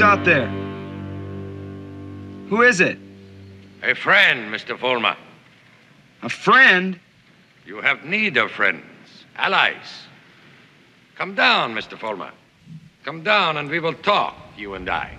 Who's out there? Who is it? A friend, Mr. Vollmer. A friend? You have need of friends, allies. Come down, Mr. Vollmer. Come down and we will talk, you and I.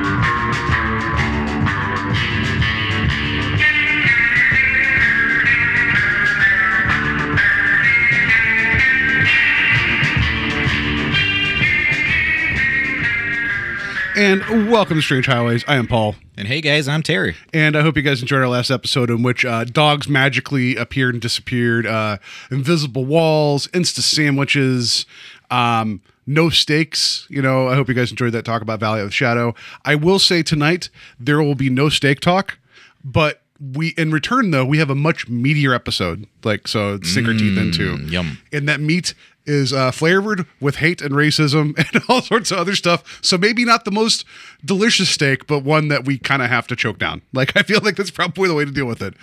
And welcome to Strange Highways. I am Paul. And hey guys, I'm Terry. And I hope you guys enjoyed our last episode in which uh, dogs magically appeared and disappeared, uh, invisible walls, insta sandwiches, um, no stakes. You know, I hope you guys enjoyed that talk about Valley of the Shadow. I will say tonight there will be no steak talk, but we in return though we have a much meatier episode. Like so, sink our teeth into. yum. And that meat is uh, flavored with hate and racism and all sorts of other stuff. So maybe not the most delicious steak, but one that we kind of have to choke down. Like I feel like that's probably the way to deal with it.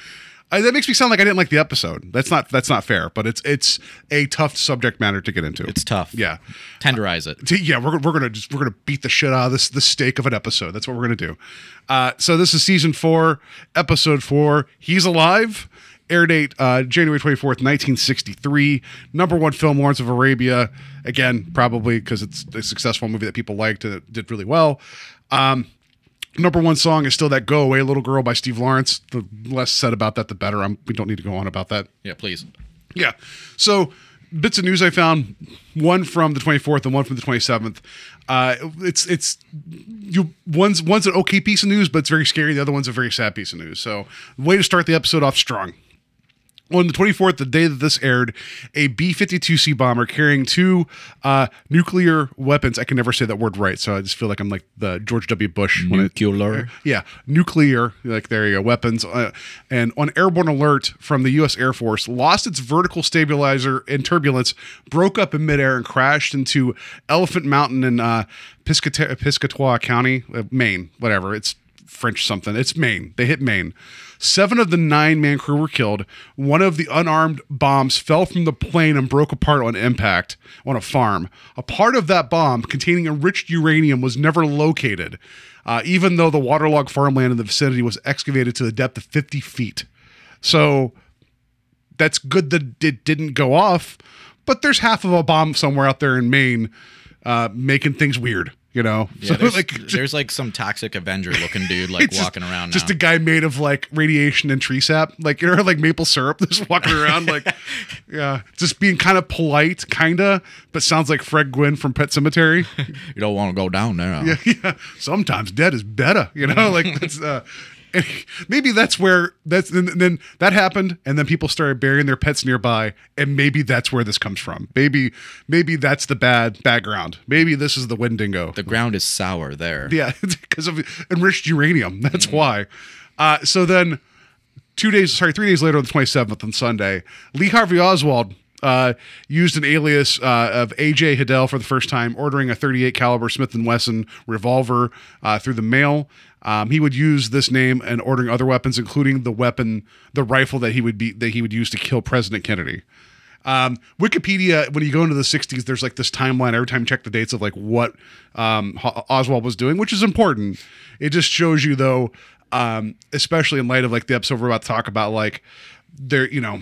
Uh, that makes me sound like I didn't like the episode. That's not that's not fair, but it's it's a tough subject matter to get into. It's tough. Yeah. Tenderize it. T- yeah, we're, we're gonna just we're gonna beat the shit out of this the steak of an episode. That's what we're gonna do. Uh, so this is season four, episode four. He's alive. Air date uh, January twenty fourth, nineteen sixty three. Number one film, Lawrence of Arabia. Again, probably because it's a successful movie that people liked and it did really well. Um, number one song is still that "Go Away, Little Girl" by Steve Lawrence. The less said about that, the better. I'm, we don't need to go on about that. Yeah, please. Yeah. So bits of news I found, one from the 24th and one from the 27th. Uh, it's it's you one's one's an okay piece of news, but it's very scary. The other one's a very sad piece of news. So way to start the episode off strong. On the 24th, the day that this aired, a B 52C bomber carrying two uh, nuclear weapons. I can never say that word right, so I just feel like I'm like the George W. Bush. when I- Nuclear. yeah, nuclear, like there you go, weapons. Uh, and on airborne alert from the U.S. Air Force, lost its vertical stabilizer in turbulence, broke up in midair, and crashed into Elephant Mountain in uh, Piscata- Piscataqua County, uh, Maine, whatever. It's French something. It's Maine. They hit Maine. Seven of the nine man crew were killed. One of the unarmed bombs fell from the plane and broke apart on impact on a farm. A part of that bomb containing enriched uranium was never located, uh, even though the waterlogged farmland in the vicinity was excavated to the depth of 50 feet. So that's good that it didn't go off, but there's half of a bomb somewhere out there in Maine uh, making things weird. You know, Yeah, there's, there's like some toxic Avenger looking dude like it's just- walking around Just a guy made of like radiation and tree sap, like you know, like maple syrup, just walking around, like yeah, just being kind of polite, kinda, but sounds like Fred Gwynne from Pet Sematary. you don't want to go down there. yeah, yeah. Sometimes dead is better, you know, like that's uh, and maybe that's where that's and then that happened, and then people started burying their pets nearby, and maybe that's where this comes from. Maybe maybe that's the bad background. Maybe this is the Wendigo. The ground is sour there. Yeah, because of enriched uranium. That's why. Uh, so then, two days, sorry, three days later on the 27th on Sunday, Lee Harvey Oswald uh, used an alias uh, of AJ Hidell for the first time, ordering a 38 caliber Smith and Wesson revolver uh, through the mail. Um, he would use this name and ordering other weapons, including the weapon, the rifle that he would be that he would use to kill President Kennedy. Um, Wikipedia, when you go into the 60s, there's like this timeline every time you check the dates of like what um, Oswald was doing, which is important. It just shows you, though, um, especially in light of like the episode we're about to talk about, like there, you know,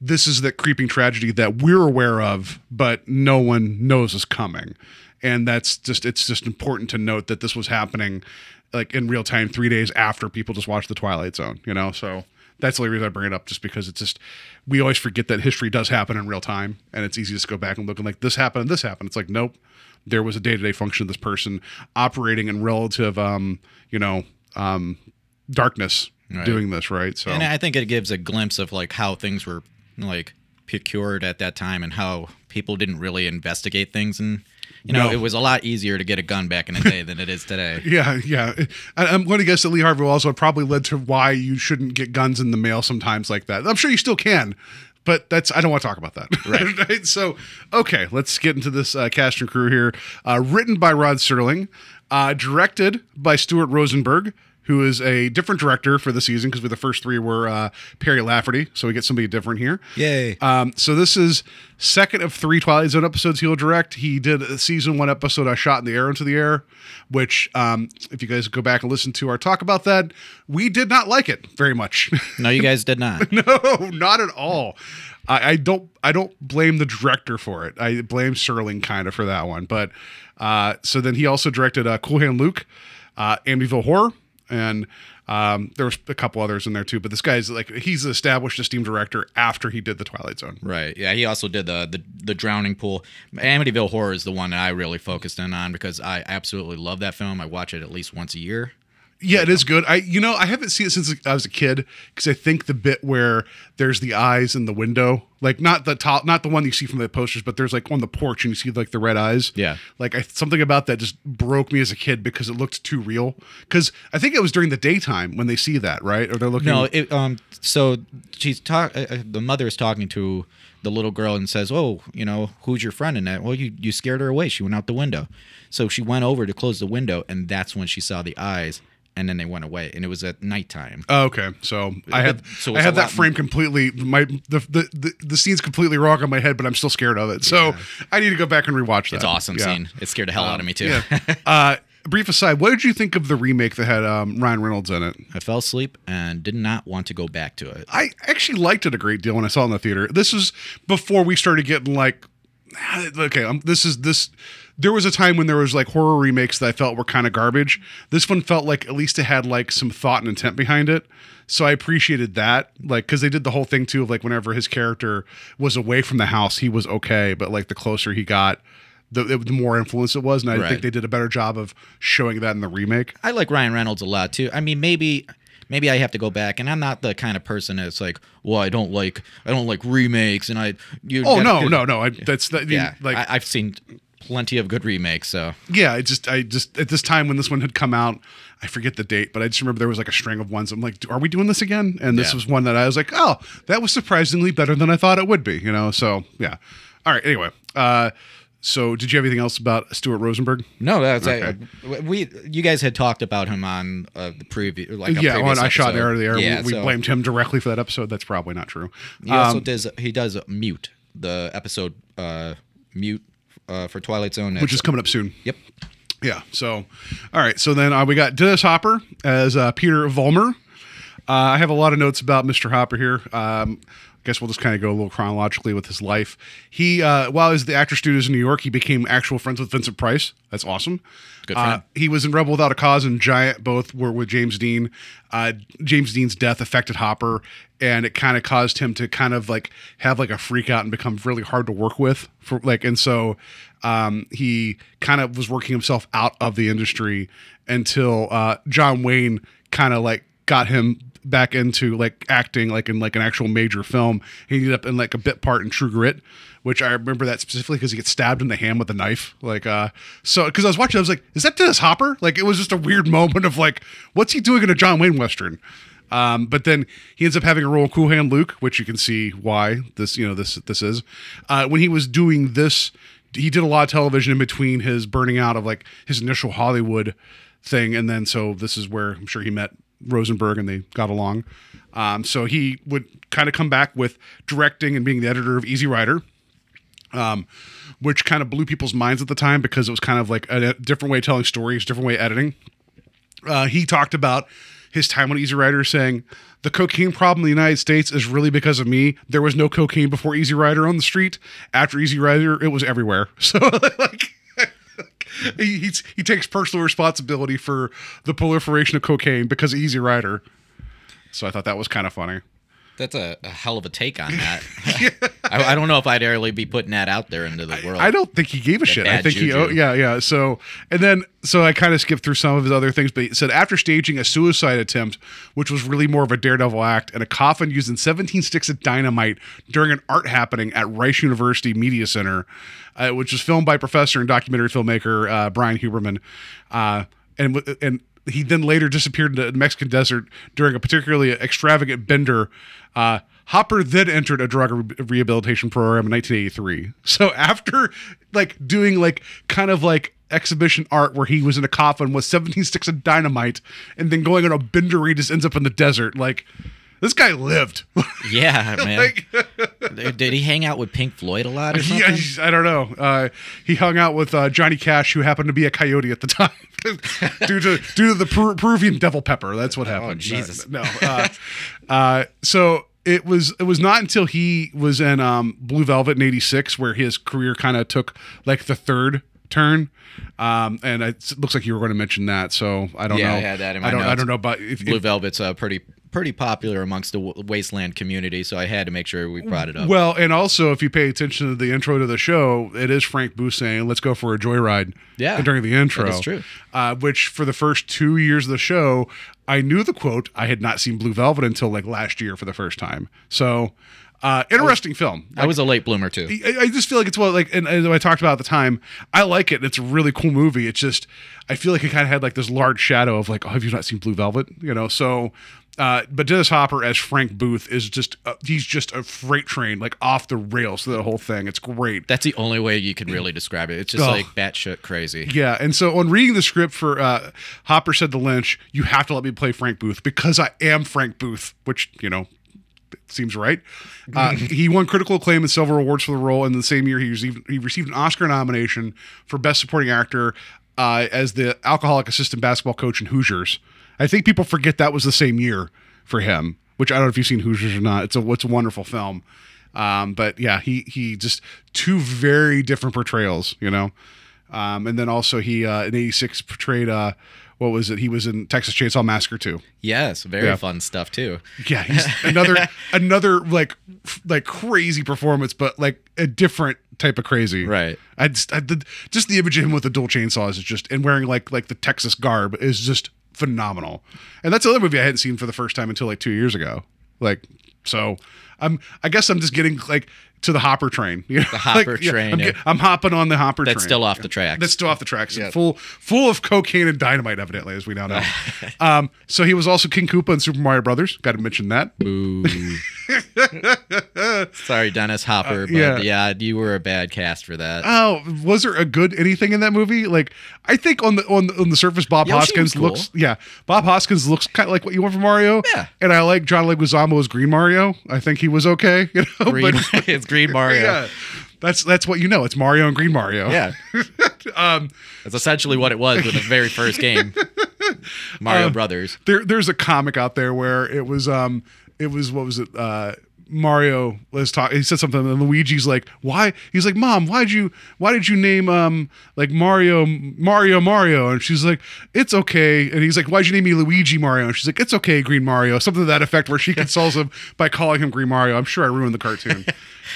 this is the creeping tragedy that we're aware of, but no one knows is coming. And that's just, it's just important to note that this was happening like in real time three days after people just watched The Twilight Zone, you know? So that's the only reason I bring it up, just because it's just, we always forget that history does happen in real time. And it's easy to just go back and look and like, this happened and this happened. It's like, nope, there was a day to day function of this person operating in relative, um, you know, um, darkness Right. doing this, right? So And I think it gives a glimpse of like how things were like procured at that time and how people didn't really investigate things and you know No. it was a lot easier to get a gun back in the day than it is today. Yeah, yeah. I, I'm going to guess that Lee Harvey Oswald probably led to why you shouldn't get guns in the mail sometimes like that. I'm sure you still can, but that's I don't want to talk about that. Right. So, okay, let's get into this uh, cast and crew here. Uh, written by Rod Serling, uh, directed by Stuart Rosenberg. Who is a different director for the season because the first three were uh, Perry Lafferty, so we get somebody different here. Yay. Um, so this is second of three Twilight Zone episodes he'll direct. He did a season one episode, I shot in the air into the air, which um, if you guys go back and listen to our talk about that, we did not like it very much. No, you guys did not. no, not at all. I, I don't. I don't blame the director for it. I blame Serling kind of for that one. But uh, so then he also directed uh, Cool Hand Luke, uh, Amityville Horror, and um, there was a couple others in there too. But this guy's like he's established esteemed director after he did the Twilight Zone. Right. Yeah. He also did the the, the drowning pool. Amityville Horror is the one that I really focused in on because I absolutely love that film. I watch it at least once a year. Yeah, it is good. I you know I haven't seen it since I was a kid because I think the bit where there's the eyes in the window, like not the top, not the one you see from the posters, but there's like on the porch and you see like the red eyes. Yeah. like I, something about that just broke me as a kid because it looked too real. Because I think it was during the daytime when they see that, right? Or they're looking. No, it, um. So she's talk. Uh, uh, the mother is talking to the little girl and says, "Oh, you know, who's your friend?" And that, well, you you scared her away. She went out the window. So she went over to close the window, and that's when she saw the eyes, and then they went away, and it was at nighttime. Oh, okay, so I had So I had that frame completely. My the, the the the scene's completely wrong on my head, but I'm still scared of it. So I need to go back and rewatch that. It's awesome Yeah. scene. It scared the hell out of me too. Yeah. uh, brief aside, what did you think of the remake that had um, Ryan Reynolds in it? I fell asleep and did not want to go back to it. I actually liked it a great deal when I saw it in the theater. This was before we started getting like, okay, um, this is this. There was a time when there was like horror remakes that I felt were kind of garbage. This one felt like at least it had like some thought and intent behind it. So I appreciated that, like, because they did the whole thing too of like whenever his character was away from the house, he was okay, but like the closer he got, the, the more influence it was, and I Right. think they did a better job of showing that in the remake. I like Ryan Reynolds a lot too. I mean, maybe maybe I have to go back, and I'm not the kind of person that's like, well, I don't like I don't like remakes, and I you. Oh gotta- no, no, no! I, that's that. Yeah, like I, I've seen plenty of good remakes, so yeah, I just I just at this time when this one had come out, I forget the date, but I just remember there was like a string of ones. I'm like, are we doing this again? And this Yeah. was one that I was like, oh, that was surprisingly better than I thought it would be. You know, so yeah. All right. Anyway, uh, so did you have anything else about Stuart Rosenberg? no, that's Okay. I, we. You guys had talked about him on uh, the preview, like a yeah, previous when I shot there the air, Yeah, we so blamed him directly for that episode. That's probably not true. He also Um, does he does mute the episode uh, mute uh, for Twilight Zone, which is coming up soon. yep. Yeah. So, all right. So then uh, we got Dennis Hopper as uh, Peter Vollmer. Uh, I have a lot of notes about Mr. Hopper here. Um, I guess we'll just kind of go a little chronologically with his life. He, uh, while he was the actor studios in New York, he became actual friends with Vincent Price. That's awesome. Good for Uh, him. he was in Rebel Without a Cause and Giant. Both were with James Dean. Uh, James Dean's death affected Hopper, and it kind of caused him to kind of like have like a freak out and become really hard to work with. For like, and so um, he kind of was working himself out of the industry until uh, John Wayne kind of like got him back into like acting like in like an actual major film. He ended up in like a bit part in True Grit, which I remember that specifically because he gets stabbed in the hand with a knife. Like uh so because I was watching, I was like, is that Dennis Hopper? Like it was just a weird moment of like, what's he doing in a John Wayne Western? Um, but then he ends up having a role in Cool Hand Luke, which you can see why this, you know, this this is. Uh, when he was doing this, he did a lot of television in between his burning out of like his initial Hollywood thing, and then so this is where I'm sure he met Rosenberg and they got along. Um, so he would kind of come back with directing and being the editor of Easy Rider, um, which kind of blew people's minds at the time because it was kind of like a, different way of telling stories, different way of editing uh, he talked about his time on Easy Rider saying the cocaine problem in the United States is really because of me. There was no cocaine before Easy Rider on the street. After Easy Rider, it was everywhere. So like he he's, he takes personal responsibility for the proliferation of cocaine because of Easy Rider. So I thought that was kind of funny. That's a, a hell of a take on that. I, I don't know if I'd really be putting that out there into the world. I don't think he gave a shit. I think he, oh, yeah, yeah. So, and then, so I kind of skipped through some of his other things, but he said after staging a suicide attempt, which was really more of a daredevil act, and a coffin using 17 sticks of dynamite during an art happening at Rice University Media Center, uh, which was filmed by professor and documentary filmmaker uh, Brian Huberman, uh, and and he then later disappeared into the Mexican desert during a particularly extravagant bender. Uh, Hopper then entered a drug re- rehabilitation program in 1983. So after like doing like kind of like exhibition art where he was in a coffin with 17 sticks of dynamite and then going on a bender he just ends up in the desert, like this guy lived. Yeah, man. like, Did he hang out with Pink Floyd a lot or yeah, something? he's- I don't know. Uh, he hung out with uh, Johnny Cash, who happened to be a coyote at the time, due to due to the Peru- Peruvian devil pepper. That's what happened. Oh, Jesus. No. Uh, uh, so it was it was not until he was in um, Blue Velvet in '86 where his career kind of took like the third turn. Um, and it looks like you were going to mention that, so I don't Yeah, know. I had that in my I don't. I don't know about if, Blue if- Velvet's uh, pretty pretty popular amongst the wasteland community, so I had to make sure we brought it up. Well, and also if you pay attention to the intro to the show, it is Frank Booth saying, "Let's go for a joyride." Yeah, during the intro, that is true. Uh, which for the first two years of the show, I knew the quote. I had not seen Blue Velvet until like last year for the first time. So, uh, interesting film. I was a late bloomer too. I, I just feel like it's what like, and as I talked about at the time, I like it. It's a really cool movie. It's just, I feel like it kind of had like this large shadow of like, oh, have you not seen Blue Velvet? You know, so, uh, but Dennis Hopper as Frank Booth is just, uh, he's just a freight train, like off the rails the whole thing. It's great. That's the only way you can really describe it. It's just Oh. like batshit crazy. Yeah, and so on reading the script for uh, Hopper said to Lynch, "You have to let me play Frank Booth because I am Frank Booth," which you know seems right. Uh, he won critical acclaim and several awards for the role, and the same year he received he received an Oscar nomination for Best Supporting Actor uh, as the alcoholic assistant basketball coach in Hoosiers. I think people forget that was the same year for him. Which I don't know if you've seen Hoosiers or not. It's a it's a wonderful film. Um, but yeah, he he just two very different portrayals, you know. Um, and then also he uh, in '86 portrayed uh, what was it? He was in Texas Chainsaw Massacre too. Yes, very Yeah. fun stuff too. Yeah, he's another another like f- like crazy performance, but like a different type of crazy. Right. I just I, the, just the image of him with the dual chainsaws is just and wearing like like the Texas garb is just phenomenal. And that's another movie I hadn't seen for the first time until like two years ago. Like so, I'm I guess I'm just getting like to the Hopper train. You know? The Hopper train, I'm, yeah. I'm hopping on the Hopper train. That's still off the tracks. That's still off the tracks. Yeah. Full full of cocaine and dynamite, evidently, as we now know. um, so he was also King Koopa in Super Mario Brothers. Got to mention that. Boo. Sorry, Dennis Hopper, but yeah. yeah. you were a bad cast for that. Oh, was there a good anything in that movie? Like, I think on the on the, on the surface, Bob Yoshi Hoskins cool. looks. Yeah, Bob Hoskins looks kind of like what you want from Mario. Yeah. and I like John Leguizamo as Green Mario. I think he was okay. You know, Green, but- Green Mario. yeah, that's that's what you know. It's Mario and Green Mario. Yeah. Um, That's essentially what it was with the very first game. Mario Um, Brothers. there there's a comic out there where it was um it was what was it uh Mario was talking. he said something and Luigi's like why? He's like mom why did you why did you name um like Mario Mario Mario? And she's like it's okay. And he's like why'd you name me Luigi Mario? And she's like it's okay Green Mario. Something to that effect where she consoles him by calling him Green Mario. I'm sure I ruined the cartoon.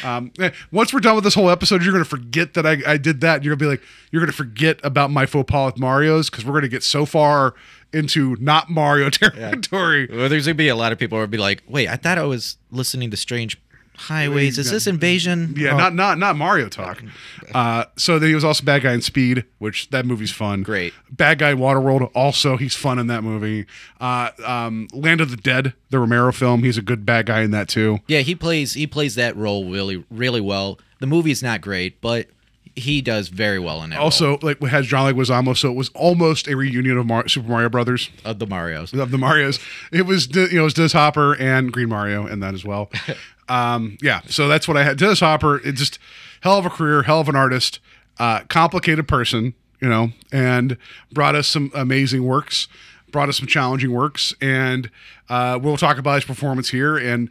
Um eh, once we're done with this whole episode you're gonna forget that I, I did that. You're gonna be like you're gonna forget about my faux pas with Mario's because we're gonna get so far into not Mario territory. Well, there's gonna be a lot of people who would be like, "Wait, I thought I was listening to Strange Highways. Is this Invasion?" Yeah, Oh, not not not Mario talk. Uh, so then he was also bad guy in Speed, which that movie's fun. Great. Bad guy in Waterworld, also he's fun in that movie. Uh, um, Land of the Dead, the Romero film, he's a good bad guy in that too. Yeah, he plays he plays that role really really well. The movie's not great, but he does very well in role Also, like it has John Leguizamo, so it was almost a reunion of Mar- Super Mario Brothers of the Mario's. of the Mario's. It was you know it was Dennis Hopper and Green Mario in that as well. um, yeah, so that's what I had. Dennis Hopper, it just hell of a career, hell of an artist, uh, complicated person, you know, and brought us some amazing works, brought us some challenging works, and uh, we'll talk about his performance here. And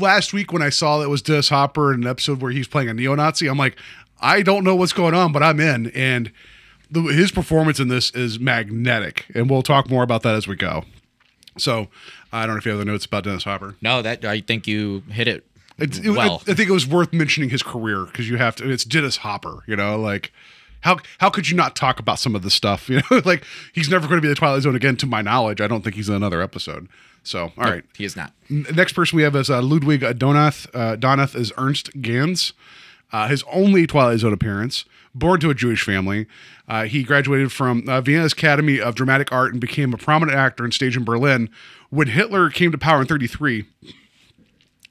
last week when I saw that it was Dennis Hopper in an episode where he's playing a neo-Nazi, I'm like, I don't know what's going on, but I'm in. And the, his performance in this is magnetic, and we'll talk more about that as we go. So I don't know if you have the notes about Dennis Hopper. No, that I think you hit it it- well. I, I think it was worth mentioning his career because you have to. It's Dennis Hopper, you know, like how how could you not talk about some of this stuff? You know, like he's never going to be the Twilight Zone again, to my knowledge. I don't think he's in another episode. So, all right. he is not. N- Next person we have is uh, Ludwig Donath. Uh, Donath is Ernst Ganz. Uh, his only Twilight Zone appearance. Born to a Jewish family, uh, he graduated from uh, Vienna's Academy of Dramatic Art and became a prominent actor on stage in Berlin. When Hitler came to power in 33,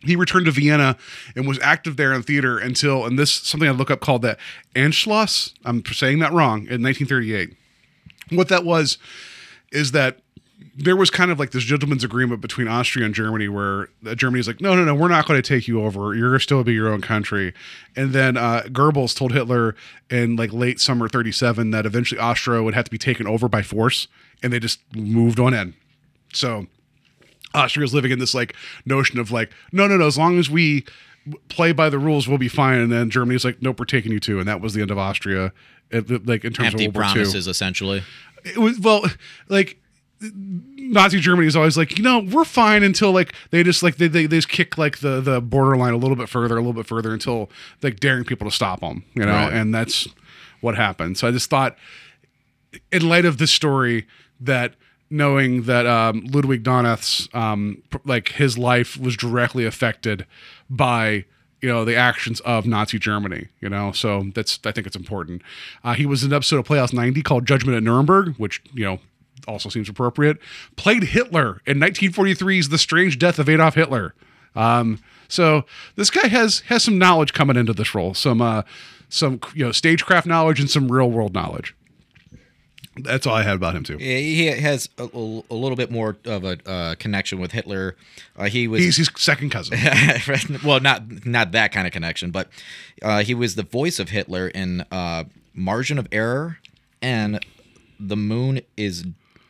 he returned to Vienna and was active there in theater until, and this something I look up called the Anschluss. I'm saying that wrong. In 1938, what that was is that there was kind of like this gentleman's agreement between Austria and Germany, where uh, Germany's like, no, no, no, we're not going to take you over. You're going to still be your own country. And then uh, Goebbels told Hitler in like late summer 37 that eventually Austria would have to be taken over by force, and they just moved on in. So Austria's living in this like notion of like, no, no, no, as long as we play by the rules, we'll be fine. And then Germany's like, nope, we're taking you too, and that was the end of Austria. It, like in terms Empty of World promises, essentially. it was well like Nazi Germany is always like, you know, we're fine until like they just like they, they, they just kick like the the borderline a little bit further, a little bit further until like daring people to stop them, you know, Right. and that's what happened. So I just thought, in light of this story, that knowing that um, Ludwig Donath's um, like his life was directly affected by you know the actions of Nazi Germany. You know, so that's I think it's important. Uh, he was in an episode of Playhouse 90 called Judgment at Nuremberg, which you know also seems appropriate. Played Hitler in 1943's The Strange Death of Adolf Hitler. Um, so this guy has has some knowledge coming into this role, some uh, some you know stagecraft knowledge and some real world knowledge. That's all I had about him too. Yeah, He has a, a- little bit more of a uh, connection with Hitler. Uh, he was He's his second cousin. well, not not that kind of connection, but uh, he was the voice of Hitler in uh, Margin of Error and The Moon is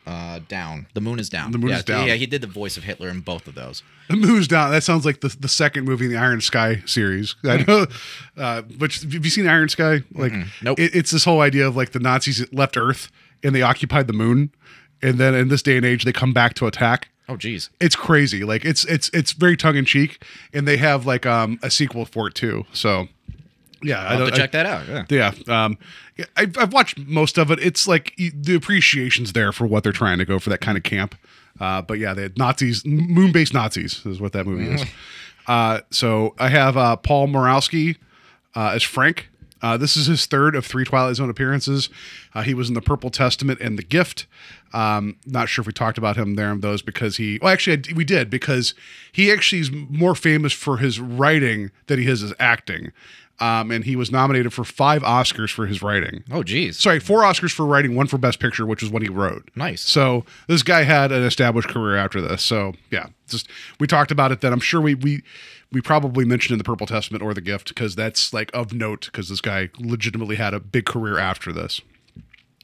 uh, Down. The Moon is Down. The Moon yeah, is Down. Yeah, he did the voice of Hitler in both of those. The Moon's Down. That sounds like the, the second movie in the Iron Sky series. I know. Uh, but have you seen Iron Sky? Like, Nope. it- it's this whole idea of like the Nazis left Earth and they occupied the moon, and then in this day and age they come back to attack. Oh, geez. It's crazy. Like it's it's it's very tongue in cheek, and they have like um a sequel for it too. So yeah, I I'll to check that out. Yeah. Yeah, um, I've, I've watched most of it. It's like the appreciation's there for what they're trying to go for that kind of camp. Uh, but yeah, they had Nazis, moon-based Nazis is what that movie is. Uh, so I have uh, Paul Mazursky uh, as Frank. Uh, this is his third of three Twilight Zone appearances. Uh, he was in the Purple Testament and The Gift. Um, not sure if we talked about him there in those because he. Well, actually, I we did because he actually is more famous for his writing than he is his acting. Um, and he was nominated for five Oscars for his writing. Oh, geez. Sorry, four Oscars for writing, one for Best Picture, which was what he wrote. Nice. So this guy had an established career after this. So yeah, just we talked about it. Then I'm sure we we we probably mentioned in the Purple Testament or the Gift because that's like of note because this guy legitimately had a big career after this.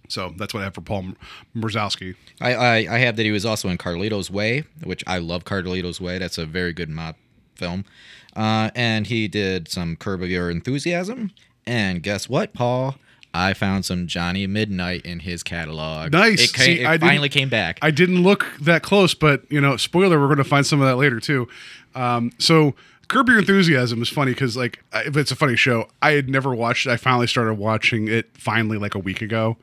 So that's what I have for Paul Mazursky. I, I I have that he was also in Carlito's Way, which I love Carlito's Way. That's a very good mob film. Uh, and he did some Curb of Your Enthusiasm. And guess what, Paul? I found some Johnny Midnight in his catalog. Nice. It, ca- See, it I finally came back. I didn't look that close, but you know, spoiler, we're going to find some of that later too. Um, so Curb Your Enthusiasm is funny because like if it's a funny show, I had never watched. it. I finally started watching it finally like a week ago.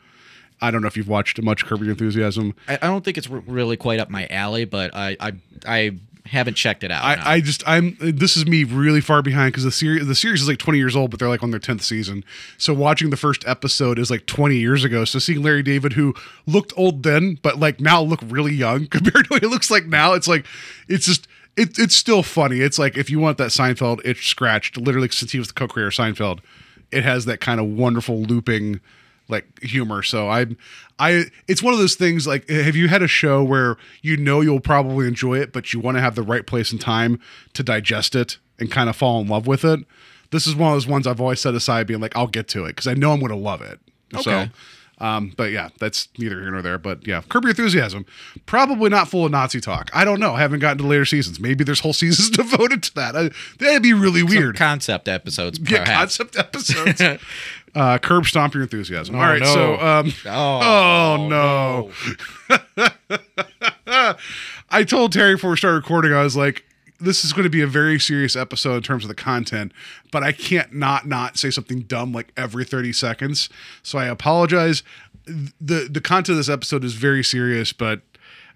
I don't know if you've watched much Curb Your Enthusiasm. I, I don't think it's r- really quite up my alley, but I I, I haven't checked it out. no. I, I just I'm this is me really far behind because the series the series is like 20 years old, but they're like on their 10th season. So watching the first episode is like 20 years ago. So seeing Larry David, who looked old then, but like now look really young compared to what he looks like now, it's like it's just it, it's still funny. It's like if you want that Seinfeld itch scratched, literally since he was the co-creator of Seinfeld, it has that kind of wonderful looping like humor. So I I it's one of those things like have you had a show where you know you'll probably enjoy it but you want to have the right place and time to digest it and kind of fall in love with it. This is one of those ones I've always set aside being like I'll get to it cuz I know I'm going to love it. So Okay. um, but yeah, that's neither here nor there. But yeah, Curb Your Enthusiasm, probably not full of Nazi talk. I don't know. I haven't gotten to later seasons. Maybe there's whole seasons devoted to that. I, that'd be really Some weird. concept episodes, Yeah, concept episodes. uh, curb stomp your enthusiasm. All right, no. so um, Oh, oh, no. I told Terry before we started recording, I was like, this is going to be a very serious episode in terms of the content, but I can't not not say something dumb like every 30 seconds. So I apologize. The the content of this episode is very serious, but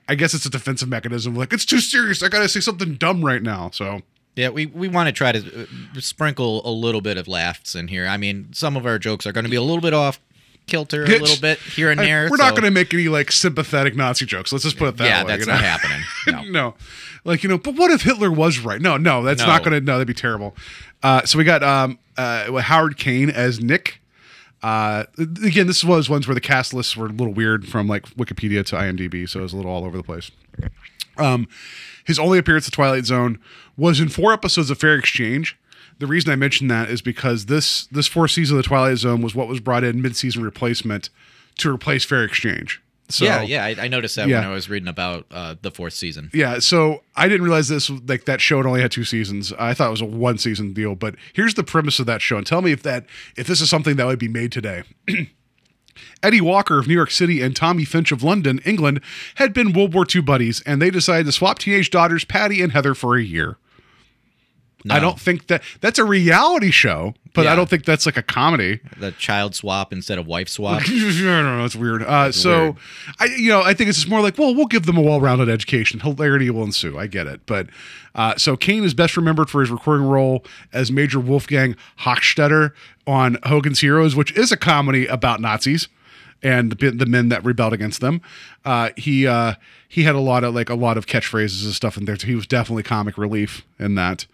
I guess it's a defensive mechanism. Like it's too serious. I got to say something dumb right now. So Yeah, we, we want to try to uh, sprinkle a little bit of laughs in here. I mean, some of our jokes are going to be a little bit off kilter, a little bit here and I- there. we're not going to make any like sympathetic Nazi jokes. Let's just put it that Yeah, way. that's you know? not happening. No. no. Like, you know, but what if Hitler was right? No, no, that's No. not going to, no, that'd be terrible. Uh, so we got um, uh, Howard Caine as Nick. Uh, again, this was ones where the cast lists were a little weird from like Wikipedia to IMDb, so it was a little all over the place. Um, his only appearance at Twilight Zone was in four episodes of Fair Exchange. The reason I mention that is because this this fourth season of the Twilight Zone was what was brought in mid season replacement to replace Fair Exchange. So, yeah, yeah, I, I noticed that Yeah. when I was reading about uh, the fourth season. Yeah, so I didn't realize this like that show had only had two seasons. I thought it was a one season deal, but here's the premise of that show. And tell me if that if this is something that would be made today. Eddie Walker of New York City and Tommy Finch of London, England, had been World War II buddies, and they decided to swap teenage daughters Patty and Heather for a year. I don't think that that's a reality show, but I don't think that's like a comedy. The child swap instead of wife swap. I don't know. It's weird. Uh, so, weird. I you know I think it's just more like, well, we'll give them a well-rounded education. Hilarity will ensue. I get it, but uh, so Caine is best remembered for his recurring role as Major Wolfgang Hochstetter on Hogan's Heroes, which is a comedy about Nazis and the, the men that rebelled against them. Uh, he uh, he had a lot of like a lot of catchphrases and stuff in there. So he was definitely comic relief in that.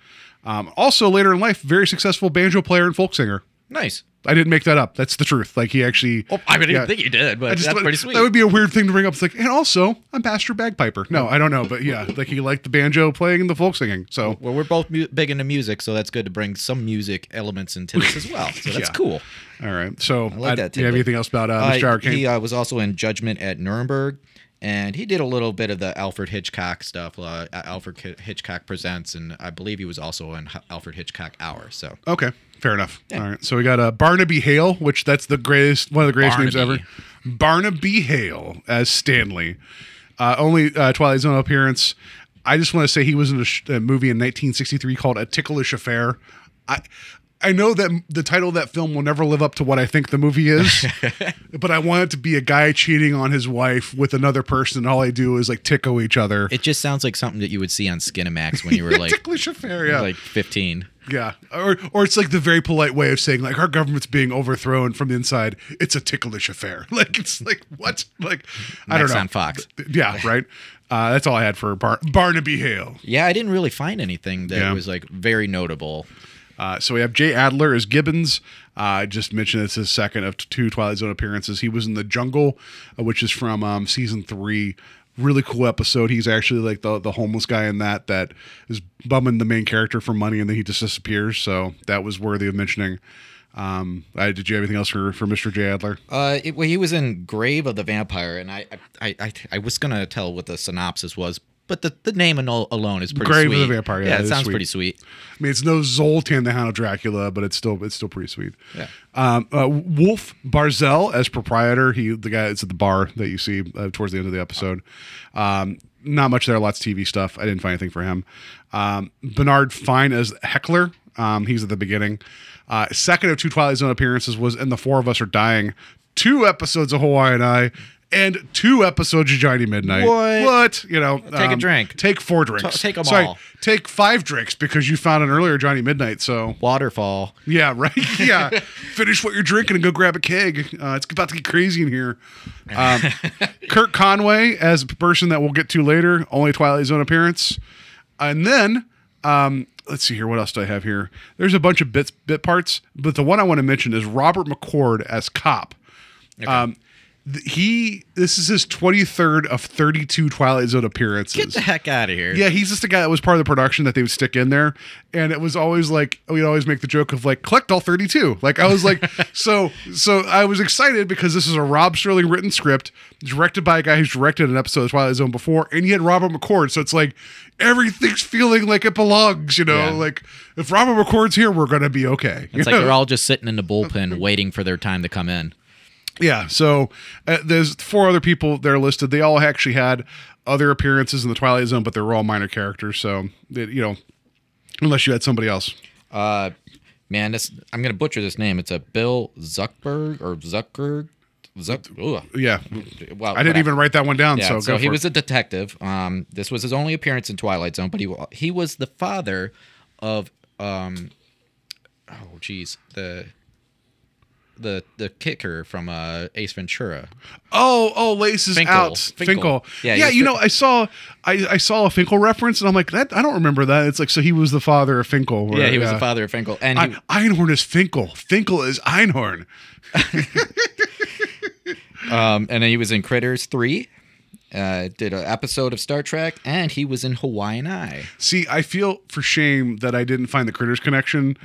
Um, also, later in life, very successful banjo player and folk singer. nice. I didn't make that up. That's the truth. Like he actually. Well, I mean, I didn't think you did, but I just that's pretty sweet. That would be a weird thing to bring up. It's like, and also, I'm Pastor Bagpiper. No, I don't know, but yeah, like he liked the banjo playing and the folk singing. So well, we're both mu- big into music, so that's good to bring some music elements into this as well. So that's Yeah. cool. all right. So I like that do you have anything else about uh, Uh, Mr. Howard Caine? he uh, was also in Judgment at Nuremberg, and he did a little bit of the Alfred Hitchcock stuff. Uh, Alfred Hitchcock presents, and I believe he was also in Alfred Hitchcock Hour. So Okay, fair enough. All right. So we got uh, Barnaby Hale, which that's the greatest, one of the greatest names ever. Barnaby Hale as Stanley. Uh, only uh, Twilight Zone appearance. I just want to say he was in a, sh- a movie in 1963 called A Ticklish Affair. I I know that the title of that film will never live up to what I think the movie is, but I want it to be a guy cheating on his wife with another person, and all they do is like tickle each other. it just sounds like something that you would see on Skinamax when you were like Ticklish Affair, yeah. like 15. Yeah, or or it's like the very polite way of saying like our government's being overthrown from the inside. It's a ticklish affair. Like it's like what? Like I don't know. on Fox. Yeah, right. Uh, that's all I had for Bar- Barnaby Hale. Yeah, I didn't really find anything that Yeah. was like very notable. Uh, so we have Jay Adler as Gibbons. Uh, I just mentioned it's his second of two Twilight Zone appearances. He was in the Jungle, uh, which is from um, season three. Really cool episode. He's actually like the the homeless guy in that that is bumming the main character for money, and then he just disappears. So that was worthy of mentioning. Um, I, did you have anything else for for Mr. Jay Adler? Uh, it, well, he was in Grave of the Vampire, and I, I, I, I was gonna tell what the synopsis was, but the, the name alone is pretty Grave of sweet. the Vampire, yeah, yeah, it it sounds sweet. pretty sweet. I mean, it's no Zoltan the Hound of Dracula, but it's still it's still pretty sweet. Yeah. Um, uh, Wolfe Barzell as proprietor. He the guy that's at the bar that you see uh, towards the end of the episode. Um, not much there. Lots of TV stuff. I didn't find anything for him. Um, Bernard Fein as Heckler. Um, he's at the beginning. Uh, second of two Twilight Zone appearances was in The Four of Us Are Dying. Two episodes of Hawaiian Eye. And two episodes of Johnny Midnight. What? What? You know, Take a drink. Take four drinks. take 'em Sorry, all. Take five drinks because you found an earlier Johnny Midnight. So Waterfall. yeah, right. Yeah, finish what you're drinking and go grab a keg. Uh, it's about to get crazy in here. Um, Curt Conway as a person that we'll get to later, only Twilight Zone appearance, and then um, let's see here. What else do I have here? There's a bunch of bits, bit parts, but the one I want to mention is Robert McCord as cop. Um, th- he this is his 23rd of 32 Twilight Zone appearances. Get the heck out of here. Yeah, he's just a guy that was part of the production that they would stick in there, and it was always like we'd always make the joke of like collect all thirty two. Like I was like, so so I was excited because this is a Rod Serling written script directed by a guy who's directed an episode of Twilight Zone before, and he had Robert McCord. So it's like everything's feeling like it belongs. You know, Yeah. like if Robert McCord's here, we're gonna be okay. It's You like know? they're all just sitting in the bullpen waiting for their time to come in. Yeah, so uh, there's four other people that are listed. They all actually had other appearances in the Twilight Zone, but they were all minor characters. So it, you know, unless you had somebody else. Uh, man, this I'm gonna butcher this name. It's a Bill Zuckberg or Zucker. Zuck. Ugh. Yeah, Well, I didn't whatever. even write that one down. Yeah, so, so, he was it. a detective. Um, this was his only appearance in Twilight Zone, but he he was the father of um, oh geez, the the the kicker from uh, Ace Ventura. Oh, oh, Laces Finkle. out. Finkle. Finkle. Yeah, Yeah, you know, I saw I, I saw a Finkle reference and I'm like, that I don't remember that. It's like so he was the father of Finkle. yeah, he was the father of Finkle, and he, I, Einhorn is Finkle. Finkle is Einhorn. um, and then he was in Critters three. Uh, did an episode of Star Trek, and he was in Hawaiian Eye. See, I feel for shame that I didn't find the Critters connection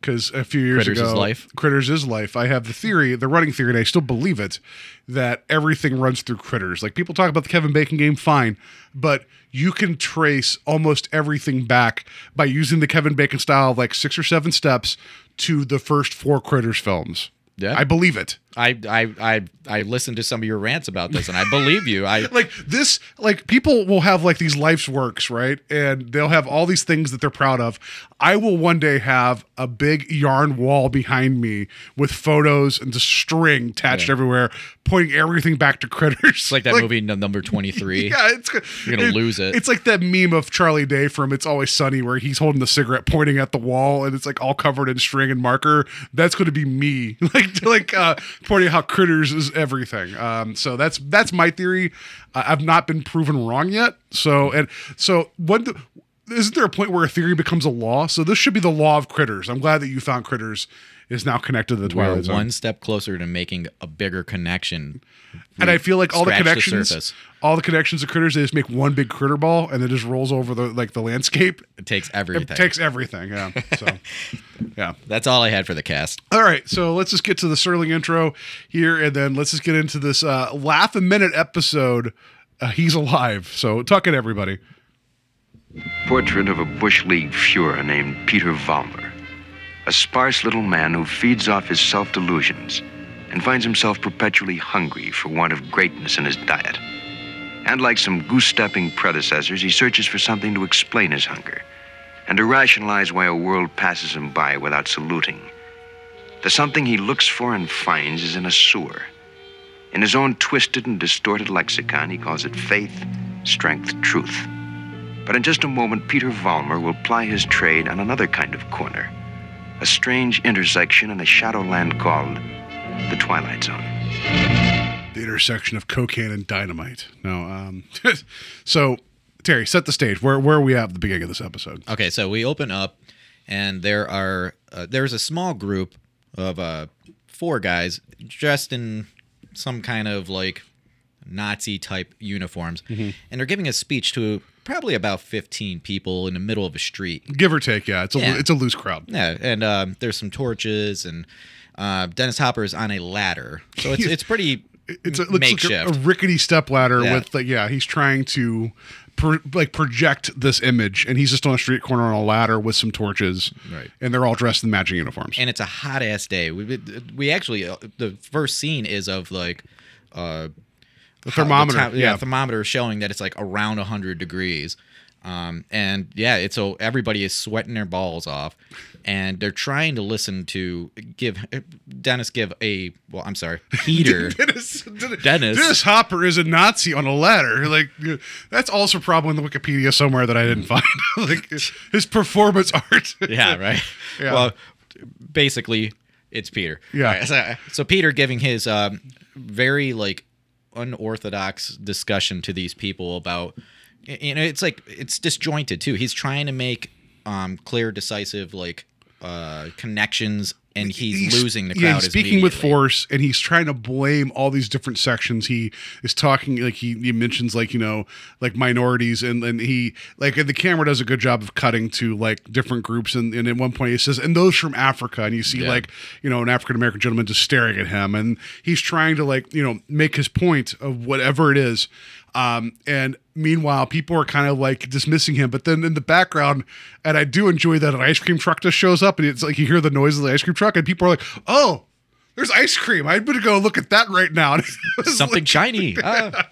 because a few years Mm. Critters ago, is life. Critters is life. I have the theory, the running theory, and I still believe it, that everything runs through Critters. Like people talk about the Kevin Bacon game, fine, but you can trace almost everything back by using the Kevin Bacon style of like six or seven steps to the first four Critters films. Yeah. I believe it. I I I I listened to some of your rants about this, and I believe you. I like this like people will have like these life's works right? And they'll have all these things that they're proud of. I will one day have a big yarn wall behind me with photos and just string attached everywhere pointing everything back to critters. It's like that movie number twenty three. yeah it's You're gonna lose it. it's like that meme of charlie day from it's always sunny where he's holding the cigarette pointing at the wall and it's like all covered in string and marker. That's going to be me. Like like uh pointing out how critters is everything. Um so that's that's my theory. Uh, i've not been proven wrong yet. So and so what isn't there a point where a theory becomes a law? So this should be the law of critters. I'm glad that you found critters is now connected to the We're zone one step closer to making a bigger connection. and I feel like all the Scratch the connections, all the connections of critters, they just make one big critter ball, and it just rolls over the like the landscape. It takes everything. It takes everything. Yeah. So, yeah. That's all I had for the cast. All right. So let's just get to the Serling intro here, and then let's just get into this uh, laugh a minute episode. Uh, he's alive. So tuck it, everybody. Portrait of a Bush League Fuhrer named Peter Vollmer. A sparse little man who feeds off his self delusions and finds himself perpetually hungry for want of greatness in his diet. And like some goose stepping predecessors, he searches for something to explain his hunger and to rationalize why a world passes him by without saluting. The something he looks for and finds is in a sewer. In his own twisted and distorted lexicon, he calls it faith, strength, truth. But in just a moment, Peter Vollmer will ply his trade on another kind of corner a strange intersection in a shadowland called the Twilight Zone. The intersection of cocaine and dynamite. No. Um. so Terry, set the stage. Where where are we at the beginning of this episode? Okay, so we open up, and there are uh, there's a small group of uh, four guys dressed in some kind of like Nazi type uniforms, and they're giving a speech to probably about 15 people in the middle of a street. Give or take. Yeah. It's a Yeah. it's a loose crowd. Yeah, and um, there's some torches, and uh, Dennis Hopper is on a ladder, so it's it's pretty it's a, it looks like a, makeshift. a rickety step ladder Yeah. with like yeah he's trying to pro, like project this image and he's just on a street corner on a ladder with some torches Right. and they're all dressed in matching uniforms and it's a hot ass day. We we actually uh, the first scene is of like uh the thermometer the yeah, yeah, thermometer showing that it's like around 100 degrees. Um, and yeah, it's so everybody is sweating their balls off, and they're trying to listen to give Dennis give a well, I'm sorry, Peter. Dennis, Dennis, Dennis. Dennis Hopper is a Nazi on a ladder. Like that's also probably in the Wikipedia somewhere that I didn't find. like his performance art. yeah, right. Yeah. Well, basically, it's Peter. Yeah. Right, so, so Peter giving his um, very like unorthodox discussion to these people about you know it's like it's disjointed too. He's trying to make um, clear, decisive like uh, connections, and he's, losing the crowd. Yeah, he's speaking with force, and he's trying to blame all these different sections. He is talking like he, he mentions like you know like minorities, and and he like and the camera does a good job of cutting to like different groups. And, and at one point he says, "And those from Africa," and you see Yeah. like you know an African American gentleman just staring at him, and he's trying to like you know make his point of whatever it is. Um, and meanwhile, people are kind of like dismissing him. But then in the background, and I do enjoy that an ice cream truck just shows up, and it's like you hear the noise of the ice cream truck, and people are like, "Oh, there's ice cream. I'm gonna go look at that right now. And it was Something like- shiny. Ah,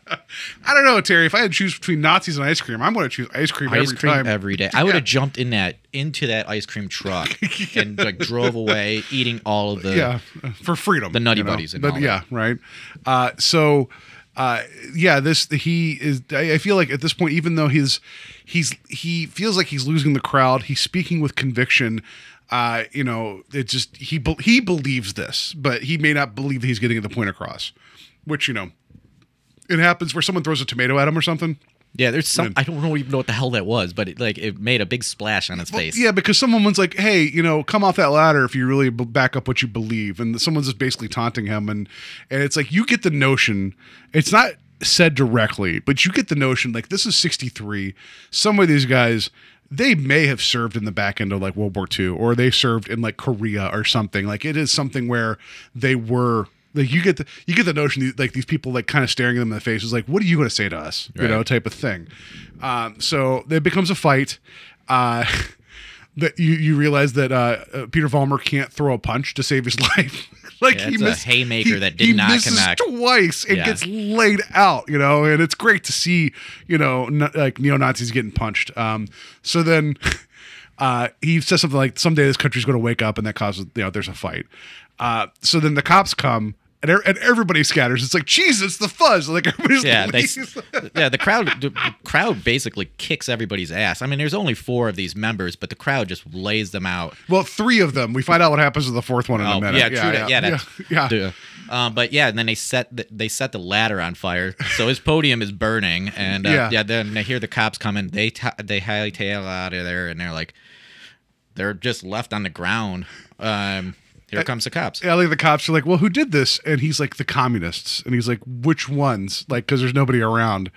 I don't know, Terry. If I had to choose between Nazis and ice cream, I'm gonna choose ice cream ice every cream time. every day. I would Yeah. have jumped in that into that ice cream truck and like drove away, eating all of the. yeah, for freedom. The Nutty you know? Buddies and But all yeah, right. Uh, so, uh, yeah, this he is. I I feel like at this point, even though he's he's he feels like he's losing the crowd, he's speaking with conviction. Uh, you know, it just he he believes this, but he may not believe that he's getting the point across. Which you know, it happens where someone throws a tomato at him or something. Yeah, there's some. I don't know even know what the hell that was, but it, like it made a big splash on his Well, face. Yeah, because someone was like, "Hey, you know, come off that ladder if you really b- back up what you believe," and someone's just basically taunting him, and and it's like you get the notion. It's not said directly, but you get the notion. Like this is '63. Some of these guys. They may have served in the back end of like World War II, or they served in like Korea or something. Like it is something where they were like you get the you get the notion that, like these people like kind of staring them in the face is like, what are you going to say to us? You know, type of thing. Um, so it becomes a fight. Uh, that you you realize that uh, uh, Peter Vollmer can't throw a punch to save his life. like Yeah, it's a haymaker that did he not misses connect. twice and Yeah. gets laid out. You know, and it's great to see you know n- like neo Nazis getting punched. Um, so then. Uh, he says something like, "Someday this country's going to wake up, and that causes you know there's a fight." Uh, so then the cops come, and, er- and everybody scatters. It's like Jesus, the fuzz. Like everybody's Yeah, they, yeah. The crowd, the crowd basically kicks everybody's ass. I mean, there's only four of these members, but the crowd just lays them out. well, three of them. We find out what happens to the fourth one in a Oh, minute. yeah, true. that. Yeah, that's, yeah. Um, but yeah, and then they set the, they set the ladder on fire, so his podium is burning, and uh, Yeah. yeah. Then they hear the cops coming. They t- they hightail out of there, and they're like, they're just left on the ground. Um, here comes the cops. Yeah, like the cops are like, "Well, who did this?" And he's like, "The communists." And he's like, "Which ones?" Like, because there's nobody around.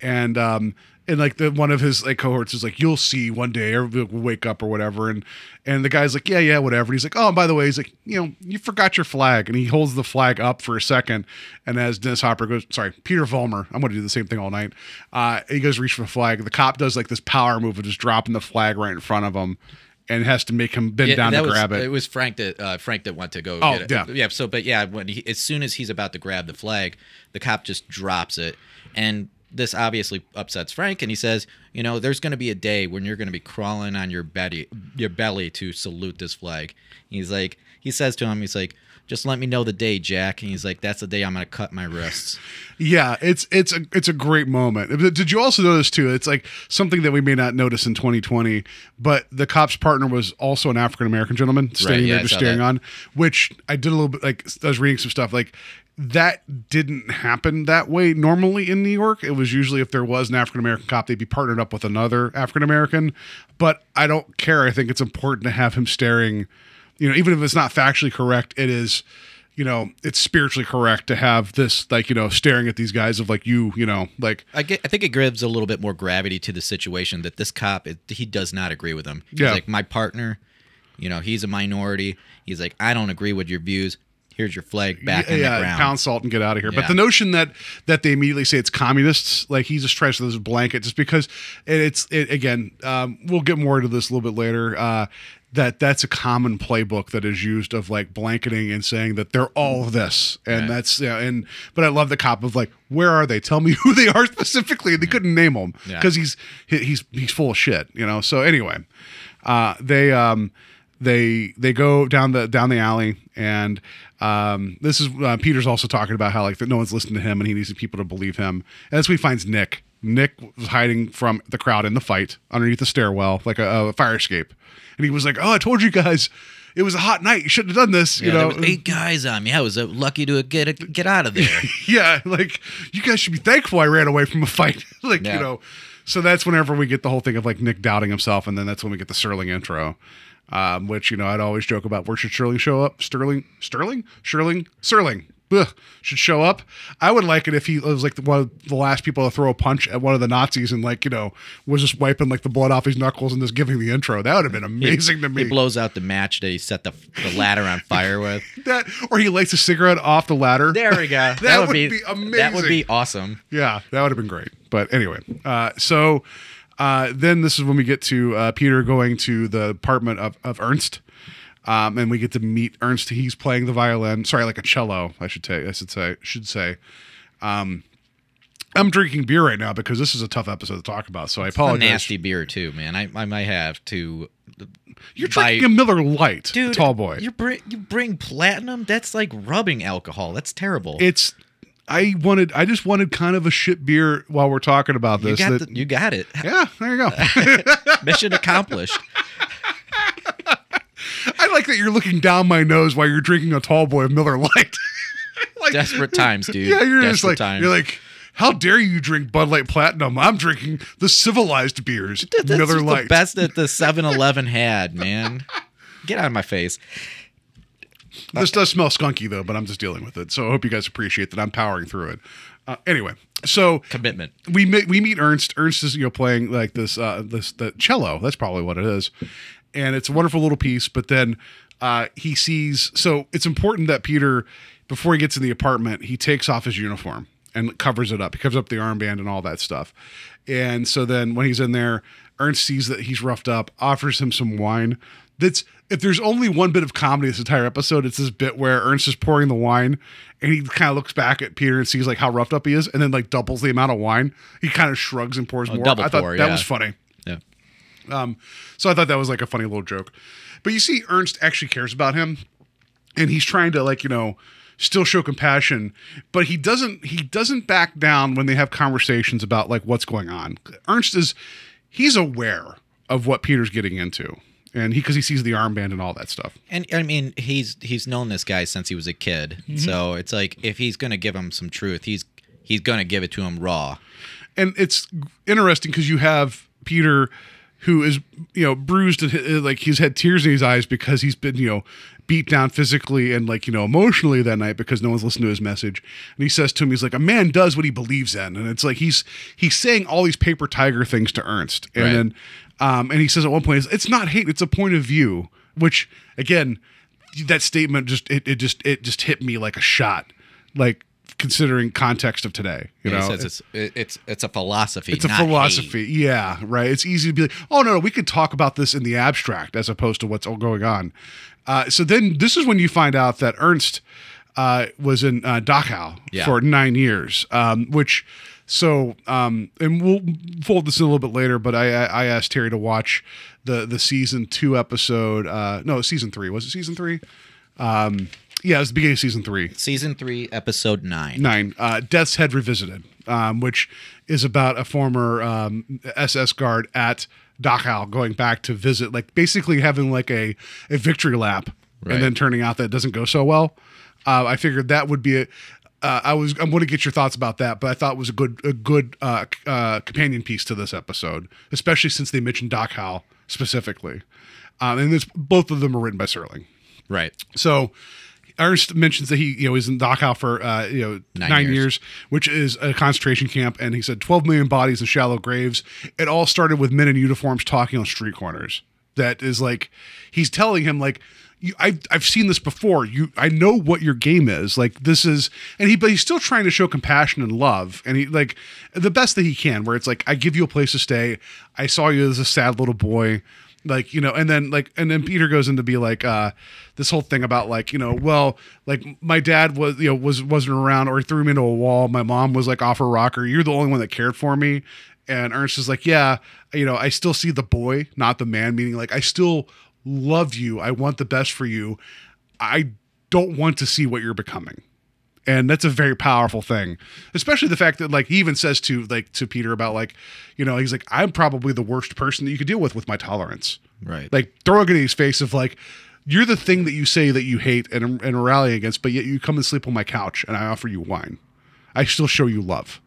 And um, and like the one of his like cohorts is like, "You'll see one day, everybody will wake up or whatever." And and the guy's like, "Yeah, yeah, whatever." And he's like, "Oh, and by the way," he's like, "You know, you forgot your flag." And he holds the flag up for a second. And as Dennis Hopper goes, sorry, Peter Vollmer, I'm going to do the same thing all night. Uh, he goes reach for the flag. The cop does like this power move of just dropping the flag right in front of him. And has to make him bend down to was, grab it. It was Frank that uh, Frank that went to go. Oh, get it. yeah. yeah. So, but yeah, when he, as soon as he's about to grab the flag, the cop just drops it, and this obviously upsets Frank, and he says, "You know, there's going to be a day when you're going to be crawling on your belly, your belly to salute this flag." He's like, he says to him, he's like. Just let me know the day, Jack. And he's like, "That's the day I'm gonna cut my wrists." Yeah, it's it's a it's a great moment. Did you also notice too? It's like something that we may not notice in 2020, but the cop's partner was also an African American gentleman standing yeah, there just staring that. on. Which I did a little bit like I was reading some stuff like that didn't happen that way normally in New York. It was usually if there was an African American cop, they'd be partnered up with another African American. But I don't care. I think it's important to have him staring. You know, even if it's not factually correct, it is you know, it's spiritually correct to have this, like, you know, staring at these guys of like you, you know, like, I, get, I think it gives a little bit more gravity to the situation that this cop it, he does not agree with him. He's Yeah. like my partner, you know, he's a minority. He's like I don't agree with your views. Here's your flag back in the ground. pound salt and get out of here. But the notion that that they immediately say it's communists, like he just tries to this blanket, just because it, it's it, again. Um, we'll get more into this a little bit later. Uh, that that's a common playbook that is used of like blanketing and saying that they're all of this, and Right. that's yeah. And but I love the cop of like, where are they? Tell me who they are specifically. And they couldn't name them Yeah. because he's he- he's he's full of shit, you know. So anyway, uh, they um they they go down the down the alley and um this is uh, peter's also talking about how like that no one's listening to him and he needs people to believe him and that's when he finds nick nick was hiding from the crowd in the fight underneath the stairwell like a, a fire escape and he was like oh i told you guys it was a hot night you shouldn't have done this you know there was eight guys on me. I was uh, lucky to get get out of there. yeah, like you guys should be thankful I ran away from a fight. like, Yeah. you know. So that's whenever we get the whole thing of like Nick doubting himself, and then that's when we get the Serling intro. Um, which, you know, I'd always joke about where should Serling show up? Serling? Serling? Serling? Serling. Ugh, should show up. I would like it if he was like one of the last people to throw a punch at one of the Nazis and like, you know, was just wiping like the blood off his knuckles and just giving the intro. That would have been amazing to me. He blows out the match that he set the, the ladder on fire with. that or he lights a cigarette off the ladder. There we go. That would would be, be That would be awesome. Yeah, that would have been great. But anyway, uh, so uh, then this is when we get to uh, Peter going to the apartment of, of Ernst. Um, and we get to meet Ernst. He's playing the violin. Sorry, like a cello, I should say. I should say. Should say. Um, I'm drinking beer right now because this is a tough episode to talk about. So I A apologize. nasty beer too, man. I, I might have to. You're buy- drinking a Miller Lite, Dude, tall boy. You bring you bring platinum. That's like rubbing alcohol. That's terrible. It's. I wanted. I just wanted kind of a shit beer while we're talking about you this. got that- the, you got it. yeah, there you go. Mission accomplished. I like that you're looking down my nose while you're drinking a tall boy of Miller Lite. like, Desperate times, dude. Yeah, you're just like times. you're like, how dare you drink Bud Light Platinum? I'm drinking the civilized beers, that's Miller Lite. the best that the 7-Eleven had, man. Get out of my face. This does smell skunky though, but I'm just dealing with it. So I hope you guys appreciate that I'm powering through it. Uh, anyway, so Commitment. we meet we meet Ernst. Ernst is you know playing like this uh this the cello. That's probably what it is, and it's a wonderful little piece. But then uh he sees so it's important that Peter before he gets in the apartment he takes off his uniform and covers it up. He covers up the armband and all that stuff. And so then when he's in there, Ernst sees that he's roughed up, offers him some wine. That's if there's only one bit of comedy this entire episode, it's this bit where Ernst is pouring the wine and he kind of looks back at Peter and sees like how roughed up he is, and then like doubles the amount of wine. He kind of shrugs and pours more. double I thought pour, that yeah. was funny. Yeah. So I thought that was like a funny little joke. But you see, Ernst actually cares about him, and he's trying to like you know still show compassion, but he doesn't he doesn't back down when they have conversations about like what's going on. Ernst is he's aware of what Peter's getting into, and he because he sees the armband and all that stuff. And I mean, he's he's known this guy since he was a kid. Mm-hmm. So it's like if he's gonna give him some truth, he's he's gonna give it to him raw. and it's interesting because you have Peter, who is you know bruised and uh, like he's had tears in his eyes because he's been you know beat down physically and like you know emotionally that night because no one's listened to his message. And he says to him, he's like, a man does what he believes in, and it's like he's he's saying all these paper tiger things to Ernst, and Right. then um, and he says at one point, it's, it's not hate, it's a point of view, which again, that statement just it, it just it just hit me like a shot, like considering context of today. You he know, says it's it- it's it's a philosophy. it's a not hate. philosophy. Yeah, right. It's easy to be like, oh no, no, we could talk about this in the abstract as opposed to what's all going on. Uh, so then this is when you find out that Ernst uh, was in uh, Dachau Yeah. for nine years, um, which so um, and we'll fold this in a little bit later. But I I I asked Terry to watch the the season two episode. Uh, no, season three was it season three? Um, yeah, it was the beginning of season three Season three, episode nine. nine uh, death's head revisited um, which is about a former um, ss guard at dachau going back to visit like basically having like a, a victory lap Right. and then turning out that it doesn't go so well uh, i figured that would be a uh, I was. I'm going to get your thoughts about that, but I thought it was a good, a good uh, uh, companion piece to this episode, especially since they mentioned Dachau specifically, um, and this both of them are written by Serling. Right. So Ernst mentions that he, you know, is in Dachau for uh, you know nine, Nine years. years. which is a concentration camp, and he said 12 million bodies in shallow graves. It all started with men in uniforms talking on street corners. That is like he's telling him like. You, I've, I've seen this before. You, I know what your game is. Like this is, and he, but he's still trying to show compassion and love, and he like the best that he can. Where it's like, I give you a place to stay. I saw you as a sad little boy like you know and then like and then peter goes into be like uh this whole thing about like you know well like my dad was you know was wasn't around or he threw me into a wall. My mom was like off her rocker. You're the only one that cared for me. And ernst is like yeah you know i still see the boy not the man meaning like i still love you. I want the best for you. I don't want to see what you're becoming and that's a very powerful thing especially the fact that like he even says to like to peter about like you know he's like i'm probably the worst person that you could deal with with my tolerance. Right. like throwing it in his face of like you're the thing that you say that you hate and, and rally against but yet you come and sleep on my couch and i offer you wine. I still show you love.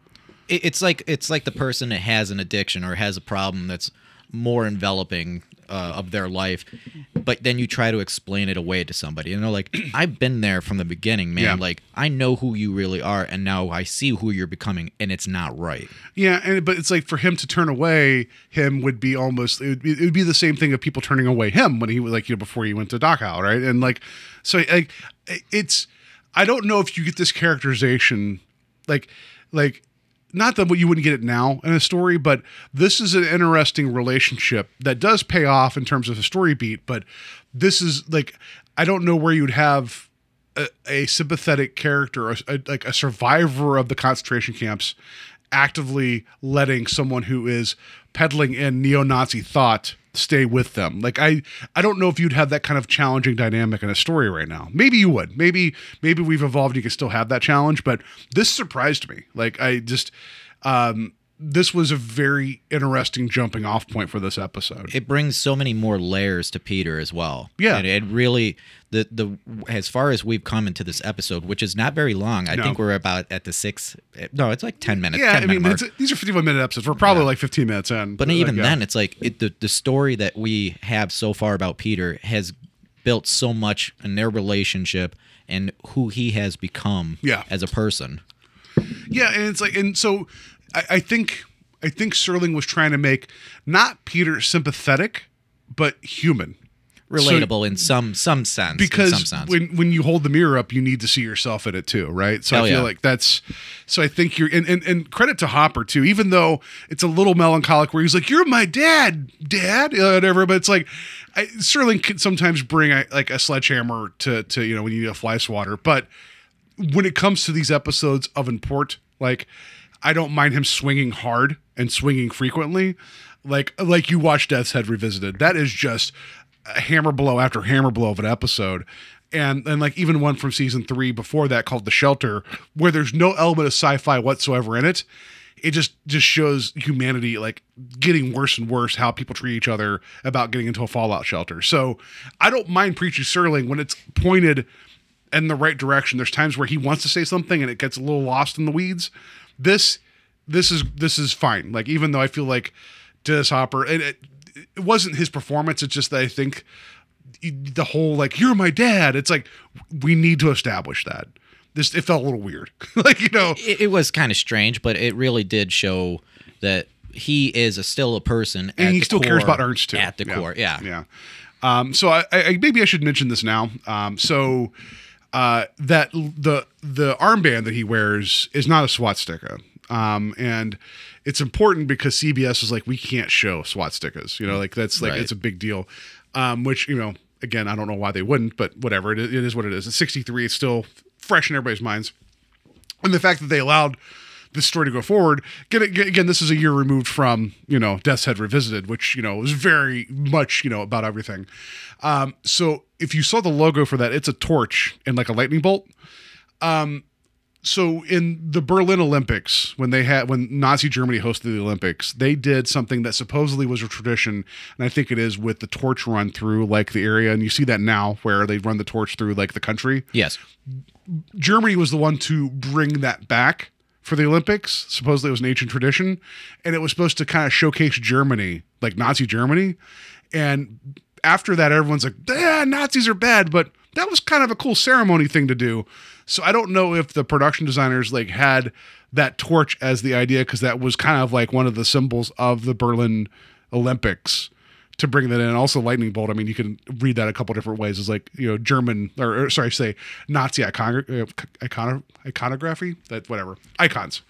It's like it's like the person that has an addiction or has a problem that's more enveloping uh, of their life, but then you try to explain it away to somebody, and they're like, "I've been there from the beginning, man. Yeah. Like I know who you really are, and now I see who you're becoming, and it's not right." yeah and but it's like for him to turn away him would be almost it would be, it would be the same thing of people turning away him when he was like you know before he went to Dachau, right and like so like it's i don't know if you get this characterization like like not that you wouldn't get it now in a story, but this is an interesting relationship that does pay off in terms of a story beat. But this is like I don't know where you'd have a, a sympathetic character, a, a- like a survivor of the concentration camps, actively letting someone who is peddling in neo-Nazi thought stay with them. Like I, I don't know if you'd have that kind of challenging dynamic in a story right now. Maybe you would. Maybe, maybe we've evolved. You can still have that challenge, but this surprised me. Like I just, um, this was a very interesting jumping off point for this episode. it brings so many more layers to Peter as well. Yeah. and it really the the as far as we've come into this episode, which is not very long. I No. think we're about at the six. No, it's like ten minutes. yeah, 10 I mean, minute these are 51 minute episodes. We're probably like 15 minutes in. But Like, even yeah. then, it's like it, the the story that we have so far about Peter has built so much in their relationship and who he has become Yeah. as a person. Yeah, and it's like, and so I, I think I think Serling was trying to make not Peter sympathetic, but human. Relatable in some some sense. in because some sense. when when you hold the mirror up, you need to see yourself in it too, right? So Hell I feel yeah. like that's so I think you're and, and and credit to Hopper too, even though it's a little melancholic where he's like, "You're my dad, dad," uh, whatever. But it's like I, Serling can sometimes bring a, like a sledgehammer to to you know when you need a fly swatter, but when it comes to these episodes of import, like I don't mind him swinging hard and swinging frequently, like like you watch Death's Head revisited. That is just hammer blow after hammer blow of an episode. And and like even one from season three before that called The Shelter, where there's no element of sci-fi whatsoever in it. It just just shows humanity like getting worse and worse how people treat each other about getting into a fallout shelter. So I don't mind preaching Serling when it's pointed in the right direction. There's times where he wants to say something and it gets a little lost in the weeds. This this is this is fine. Like even though I feel like Dennis Hopper and it, it wasn't his performance, it's just that I think the whole like you're my dad. It's like we need to establish that. This it felt a little weird. like you know, it, it was kind of strange, but it really did show that he is a, still a person, and he still cares about Ernst too. At the core, yeah. yeah. Um, so I, I maybe I should mention this now. Um, so uh, that the the armband that he wears is not a swastika, um, and it's important because CBS is like we can't show swastikas. You know, like that's like Right. it's a big deal. Um, which you know, again, I don't know why they wouldn't, but whatever. It, it is what it is. It's 63. It's still fresh in everybody's minds and the fact that they allowed this story to go forward again, again this is a year removed from you know death's head revisited which you know was very much you know about everything. Um so if you saw the logo for that it's a torch and like a lightning bolt. Um so in the berlin olympics when they had when nazi germany hosted the olympics they did something that supposedly was a tradition and i think it is with the torch run through like the area and you see that now where they run the torch through like the country. Yes. Germany was the one to bring that back for the Olympics. Supposedly it was an ancient tradition, and it was supposed to kind of showcase Germany, like Nazi Germany. And after that, everyone's like, "Yeah, Nazis are bad," but that was kind of a cool ceremony thing to do. So I don't know if the production designers like had that torch as the idea because that was kind of like one of the symbols of the Berlin Olympics to bring that in. Also, lightning bolt. I mean, you can read that a couple different ways. It's like you know German or, or sorry, say Nazi icon, uh, icono, iconography. That whatever icons.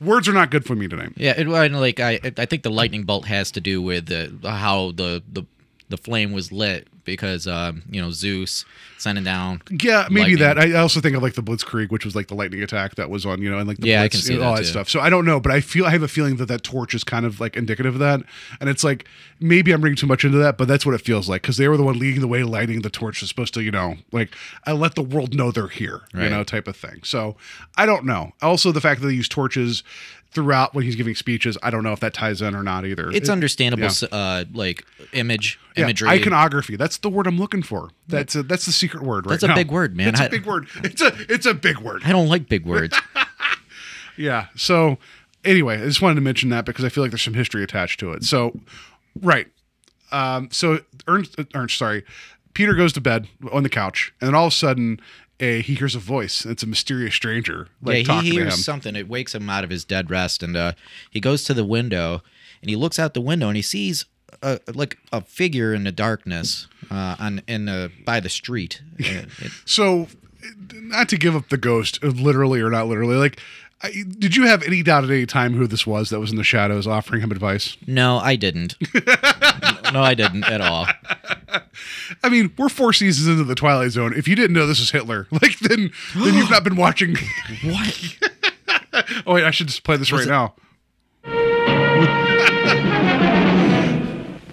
Words are not good for me today. Yeah, and like I, I think the lightning bolt has to do with the, how the, the the flame was lit because um, you know Zeus sending down. Yeah, maybe lightning. that. I also think of like the Blitzkrieg, which was like the lightning attack that was on, you know, and like the Yeah, I can see all that too. stuff. So I don't know, but I feel I have a feeling that that torch is kind of like indicative of that, and it's like maybe I'm reading too much into that, but that's what it feels like because they were the one leading the way, lighting the torch is supposed to, you know, like I let the world know they're here, you know, type of thing. So I don't know. Also, the fact that they use torches throughout when he's giving speeches, I don't know if that ties in or not either. It's It- understandable, yeah. uh, like image yeah, imagery. iconography. That's the word I'm looking for. That's a, that's the secret word. Right That's a big word, man. It's a I- big word. It's a it's a big word. I don't like big words. Yeah. So anyway, I just wanted to mention that because I feel like there's some history attached to it. So right. Um, so Ernst, uh, Ernst, sorry, Peter goes to bed on the couch, and then all of a sudden, a he hears a voice. It's a mysterious stranger, like yeah, he hears something. It wakes him out of his dead rest, and uh, he goes to the window, and he looks out the window, and he sees a, like a figure in the darkness uh, on in the by the street. Uh, it- So, not to give up the ghost, uh, literally or not literally, like I, did you have any doubt at any time who this was that was in the shadows offering him advice? No, I didn't. no, I didn't at all. I mean, we're four seasons into the Twilight Zone. If you didn't know this is Hitler, like then then you've not been watching. What? oh wait, I should just play this right it- now.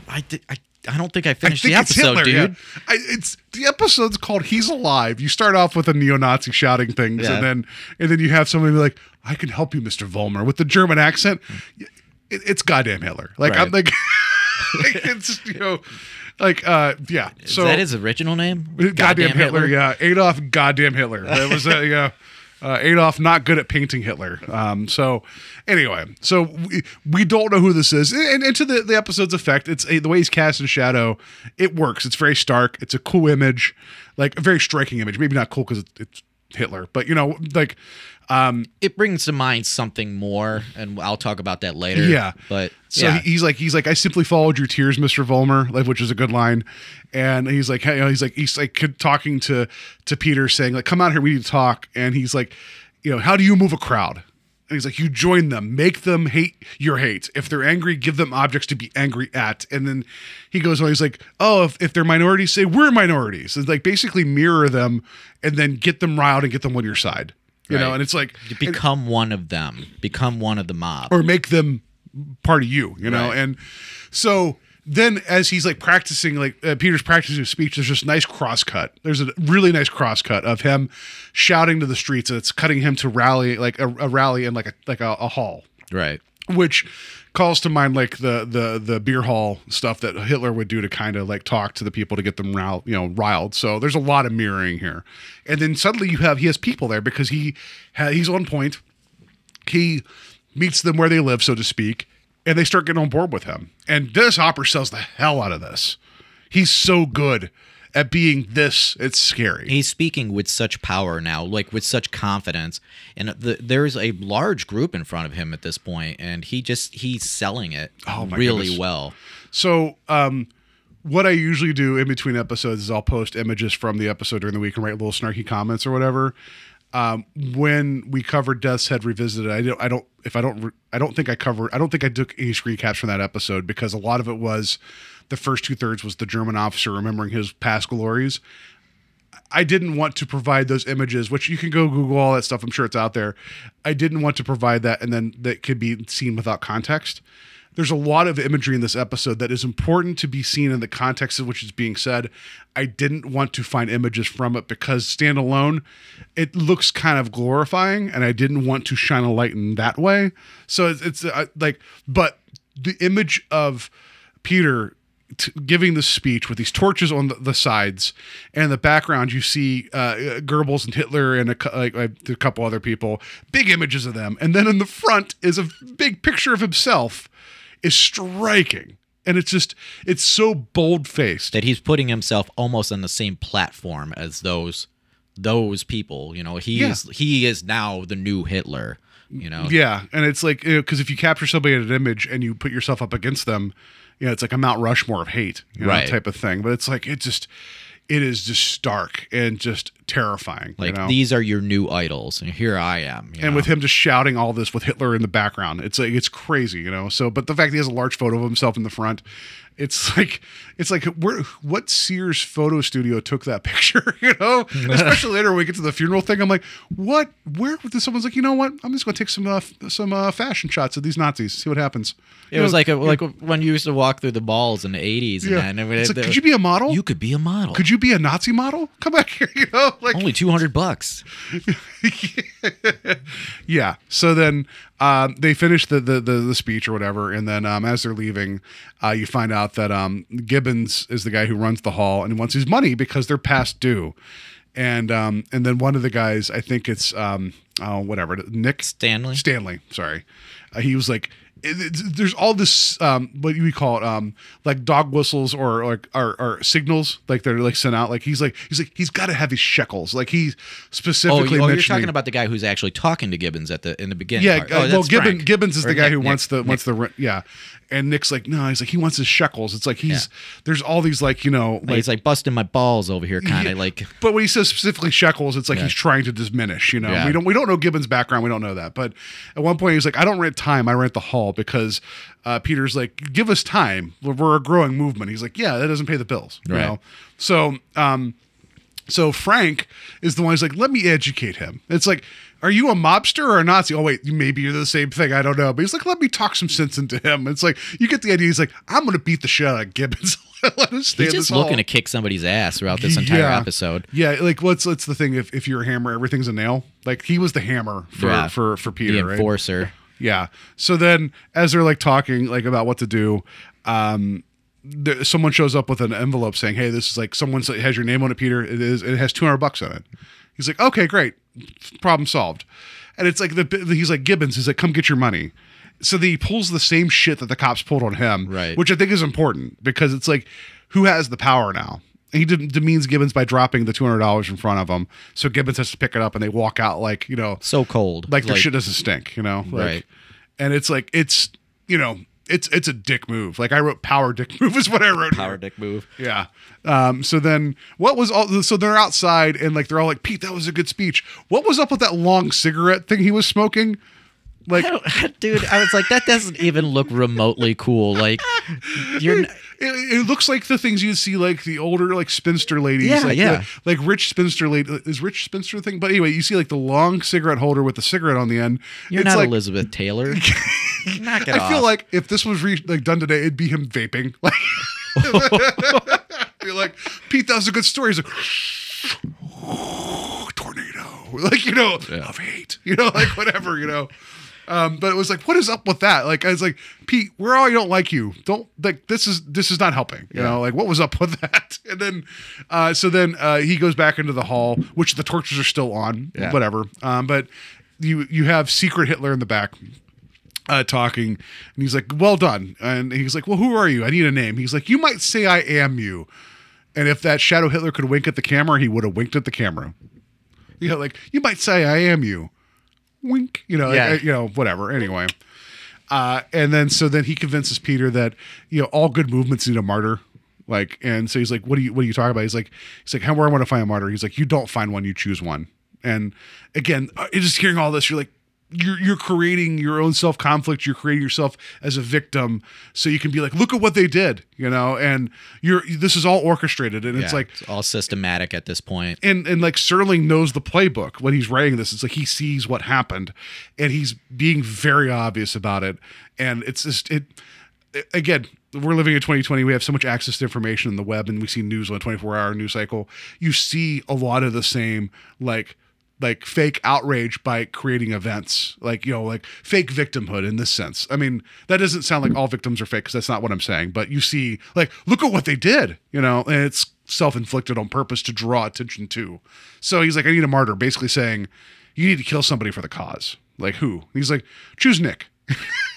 I did. I, I don't think I finished the it's episode, Hitler, dude. yeah. I, it's the episode's called "He's Alive." You start off with a neo-Nazi shouting things, Yeah. and then and then you have somebody be like, "I can help you, Mister Vollmer," with the German accent. Hmm. It, it's goddamn Hitler. Like I'm like, like, it's you know, like uh, yeah. Is So that his original name? goddamn, Hitler, Yeah, Adolf goddamn Hitler. That was a yeah. Uh, Adolf not good at painting Hitler. Um, so anyway, so we, we don't know who this is, and, and to the, the episode's effect, it's a, the way he's cast in shadow. It works. It's very stark. It's a cool image, like a very striking image. Maybe not cool because it, it's Hitler, but you know, like um, It brings to mind something more, and I'll talk about that later. Yeah. but So yeah, he's like, he's like, I simply followed your tears, Mister Vollmer, like, which is a good line. And he's like, hey, you know, he's like, he's like talking to to Peter, saying like, come out here, we need to talk. And he's like, you know, how do you move a crowd? And he's like, you join them, make them hate your hate. If they're angry, give them objects to be angry at. And then he goes on, he's like, oh, if, if they're minorities, say we're minorities. And like basically mirror them and then get them riled and get them on your side. You know, and it's like You become one of them, become one of the mob. or make them part of you, you know? Right. And so then as he's like practicing, like uh, Peter's practicing his speech, there's this nice cross cut. There's a really nice cross cut of him shouting to the streets and it's cutting him to rally, like a, a rally in like a, like a, a hall, right. which calls to mind like the, the, the beer hall stuff that Hitler would do to kind of like talk to the people to get them riled, you know, riled. So there's a lot of mirroring here. And then suddenly you have, he has people there because he, ha- he's on point he meets them where they live, so to speak, and they start getting on board with him. And Dennis Hopper sells the hell out of this. He's so good at being this. It's scary. He's speaking with such power now, like with such confidence, and the, there's a large group in front of him at this point, and he just he's selling it Oh, really goodness. well. So, um, what I usually do in between episodes is I'll post images from the episode during the week and write little snarky comments or whatever. Um, when we covered Death's Head Revisited, I don't, I don't, if I don't, I don't think I covered, I don't think I took any screen caps from that episode because a lot of it was the first two thirds was the German officer remembering his past glories. I didn't want to provide those images, which you can go Google all that stuff. I'm sure it's out there. I didn't want to provide that and then that could be seen without context. There's a lot of imagery in this episode that is important to be seen in the context of which is being said. I didn't want to find images from it because standalone, it looks kind of glorifying, and I didn't want to shine a light in that way. So it's, it's uh, like, but the image of Peter t- giving the speech with these torches on the, the sides, and in the background you see uh, Goebbels and Hitler and a, like, a couple other people, big images of them, and then in the front is a big picture of himself, is striking, and it's just it's so bold faced. That he's putting himself almost on the same platform as those those people. You know, he Yeah. is he is now the new Hitler. You know, Yeah, and it's like because if you capture somebody in an image and you put yourself up against them, you know, it's like a Mount Rushmore of hate, you know, Right. type of thing. But it's like it just it is just stark and just terrifying. like you know? these are your new idols, and here I am. and know? with him just shouting all this with Hitler in the background, it's like it's crazy, you know. So, but the fact that he has a large photo of himself in the front, it's like it's like where what Sears photo studio took that picture, you know? Especially later when we get to the funeral thing, I'm like, what? Where? Someone's like, you know what? I'm just going to take some uh, some uh, fashion shots of these Nazis, see what happens. It You was know, like a, like when you used to walk through the balls in the eighties, yeah. and, that, and it- like, could you be a model? You could be a model. could you be a Nazi model? Come back here, you know? Like Only two hundred bucks. Yeah. So then um, they finish the, the the the speech or whatever, and then um, as they're leaving, uh, you find out that um, Gibbons is the guy who runs the hall and wants his money because they're past due, and um, and then one of the guys, I think it's um, oh whatever, Nick Stanley? Stanley, sorry, uh, he was like. It- there's all this um what do we call it um like dog whistles or like or, or signals like they're like sent out like he's like he's like he's got to have his shekels like he's Oh, specifically you, oh, you're talking about the guy who's actually talking to Gibbons at the in the beginning. yeah uh, Oh, well that's Gibbon, Frank. Gibbons is Or the guy Nick- who Nick- wants the Nick. wants the yeah and Nick's like no he's like he wants his shekels it's like he's there's all these like you know Like, he's like busting my balls over here, kind of Yeah, like. But when he says specifically shekels, it's like Yeah. he's trying to diminish. You know, Yeah. we don't we don't know Gibbons' background. We don't know that. But at one point, he's like, "I don't rent time. I rent the hall because uh, Peter's like, give us time. We're, a growing movement." He's like, "Yeah, that doesn't pay the bills." You Right. know. So, um, so Frank is the one who's like, "Let me educate him." It's like. Are you a mobster or a Nazi? Oh wait, maybe you're the same thing. I don't know. But he's like, let me talk some sense into him. It's like you get the idea. He's like, I'm gonna beat the shit out of Gibbons. let him stay He's just this hall. looking to kick somebody's ass throughout this entire Yeah. episode. Yeah, like what's what's the thing? If, if you're a hammer, everything's a nail. Like he was the hammer for Yeah. for for Peter, the right? enforcer. Yeah. So then, as they're like talking like about what to do, um, there, someone shows up with an envelope saying, "Hey, this is like someone has your name on it, Peter. It is. It has two hundred bucks on it." He's like, "Okay, great, problem solved." And it's like the he's like Gibbons. He's like, "Come get your money." So he pulls the same shit that the cops pulled on him, Right. Which I think is important because it's like, who has the power now? He de- demeans Gibbons by dropping the two hundred dollars in front of him. So Gibbons has to pick it up, and they walk out like you know, So cold. like their shit doesn't stink, you know? Like, Right. And it's like it's you know it's it's a dick move. Like I wrote power dick move is what I wrote. Power here. dick move. Yeah. Um. So then what was all? So they're outside and like they're all like Pete, that was a good speech. What was up with that long cigarette thing he was smoking? Like I dude, I was like, that doesn't even look remotely cool. Like, you're. It, it looks like the things you'd see like the older like spinster ladies Yeah, like, yeah. the- like rich spinster lady is rich spinster thing but anyway you see like the long cigarette holder with the cigarette on the end You're it's not like Elizabeth Taylor. Knock it I off. feel like if this was re- like done today, it'd be him vaping. Like, you're like Pete, that was a good story. He's like, tornado, like you know, of hate, you know, like whatever, you know. Um, but it was like, what is up with that? Like, I was like, Pete, we're all don't like you. Don't like this is this is not helping. You know, like what was up with that? And then, uh, so then uh, he goes back into the hall, which the torches are still on. Yeah. Whatever. Um, but you you have secret Hitler in the back uh, talking, and he's like, "Well done." And he's like, "Well, who are you? I need a name." He's like, "You might say I am you." And if that shadow Hitler could wink at the camera, he would have winked at the camera. You know, like you might say I am you. Wink. You know, Yeah. like, you know, whatever. Anyway. Uh, and then so then he convinces Peter that you know all good movements need a martyr. Like, and so he's like, "What do you what are you talking about?" He's like, "He's like, how where I want to find a martyr." He's like, "You don't find one, you choose one." And again, uh, just hearing all this, you're like, you're you're creating your own self conflict. You're creating yourself as a victim, so you can be like, "Look at what they did," you know. And you're this is all orchestrated, and it's like it's all systematic at this point. and and like Serling knows the playbook when he's writing this. It's like he sees what happened, and he's being very obvious about it. And it's just it. Again, we're living in 2020. We have so much access to information in the web, and we see news on a 24 hour news cycle. You see a lot of the same like like fake outrage by creating events. Like you know like fake victimhood in this sense. I mean that doesn't sound like all victims are fake because that's not what i'm saying but you see like look at what they did you know and it's self-inflicted on purpose to draw attention to. So he's like i need a martyr basically saying you need to kill somebody for the cause. Like who? He's like choose nick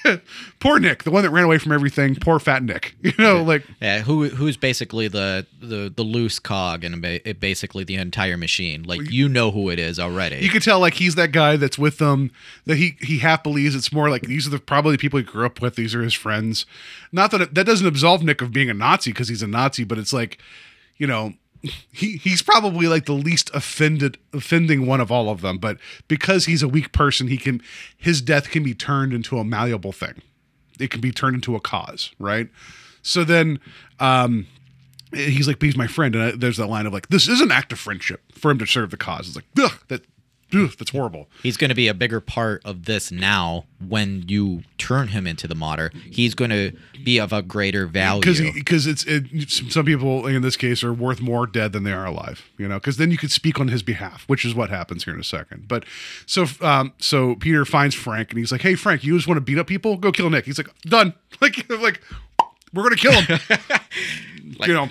poor nick the one that ran away from everything poor fat nick you know like Yeah, who who's basically the the the loose cog and basically the entire machine. Like you know who it is already. You can tell like he's that guy that's with them that he he half believes it's more like these are the probably the people he grew up with. These are his friends. Not that it, that doesn't absolve Nick of being a Nazi because he's a Nazi, but it's like, you know, he he's probably like the least offended offending one of all of them. But because he's a weak person, he can his death can be turned into a malleable thing. It can be turned into a cause, right? So then, um, he's like, he's my friend, and I, there's that line of like, this is an act of friendship for him to serve the cause. It's like, ugh, that, that's horrible. He's going to be a bigger part of this now when you turn him into the martyr. He's going to be of a greater value. Because because it's it, some people in this case are worth more dead than they are alive, you know. Because then you could speak on his behalf, which is what happens here in a second. But so um so Peter finds Frank and he's like, hey Frank, you just want to beat up people? Go kill Nick. He's like, done. Like like we're gonna kill him. you know.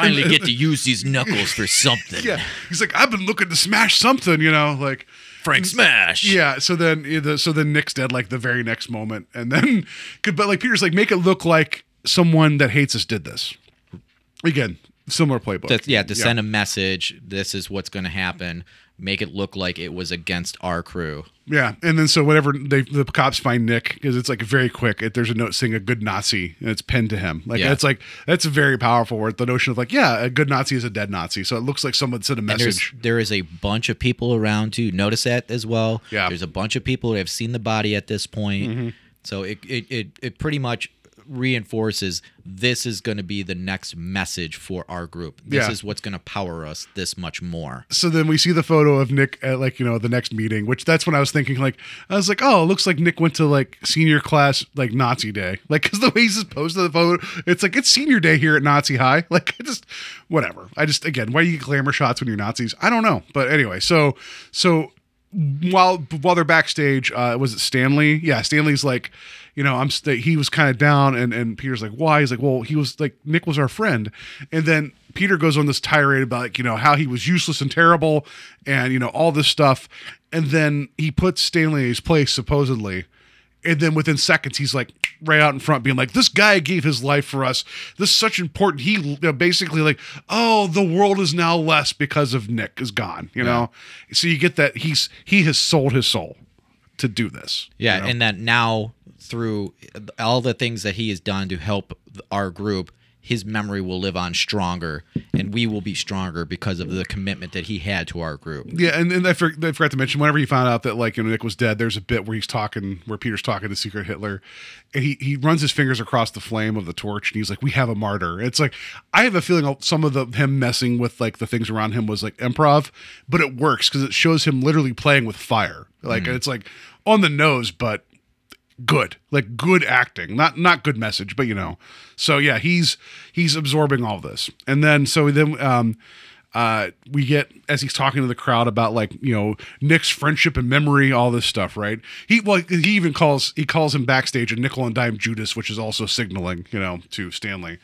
Finally get to use these knuckles for something. Yeah. He's like, I've been looking to smash something, you know, like Frank Smash. Yeah, so then so then Nick's dead like the very next moment, and then could but like Peter's like make it look like someone that hates us did this. Again, similar playbook. To- yeah, to send a message. This is what's going to happen. Make it look like it was against our crew. Yeah, and then so whatever they the cops find Nick because it's like very quick. It, there's a note saying a good Nazi and it's pinned to him. Like Yeah. that's like that's very powerful. Word. The notion of like yeah, a good Nazi is a dead Nazi. So it looks like someone sent a message. there is a bunch of people around too. Notice that as well. Yeah. There's a bunch of people that have seen the body at this point. Mm-hmm. So it, it it it pretty much reinforces this is going to be the next message for our group. This Yeah. is what's going to power us this much more. so then we see the photo of Nick at like you know the next meeting, which that's when I was thinking like I was like, oh, it looks like Nick went to like senior class like Nazi day, like because the way he's just posted the photo, it's like it's senior day here at Nazi High, like I just whatever. I just again, why do you get glamour shots when you're Nazis? I don't know, but anyway, so so while while they're backstage, uh, was it Stanley? Yeah, Stanley's like, you know, I'm st- he was kind of down, and and Peter's like, why? He's like, well, he was like Nick was our friend, and then Peter goes on this tirade about like you know how he was useless and terrible, and you know all this stuff, and then he puts Stanley in his place supposedly. And then within seconds, he's like right out in front, being like, "This guy gave his life for us. This is such important." He you know, basically like, "Oh, the world is now less because of Nick is gone." You know, so you get that he's he has sold his soul to do this. Yeah, you know? and that now through all the things that he has done to help our group, his memory will live on stronger, and we will be stronger because of the commitment that he had to our group. Yeah, and, and I, for, I forgot to mention whenever he found out that like you know Nick was dead, there's a bit where he's talking where Peter's talking to Secret Hitler, and he he runs his fingers across the flame of the torch, and he's like, "We have a martyr." It's like I have a feeling some of the him messing with like the things around him was like improv, but it works because it shows him literally playing with fire. Like mm. it's like on the nose, but good like good acting not not good message but you know. So yeah he's he's absorbing all this. And then so then um uh we get as he's talking to the crowd about like you know nick's friendship and memory all this stuff right? He well he even calls he calls him backstage a nickel and dime judas which is also signaling you know to stanley.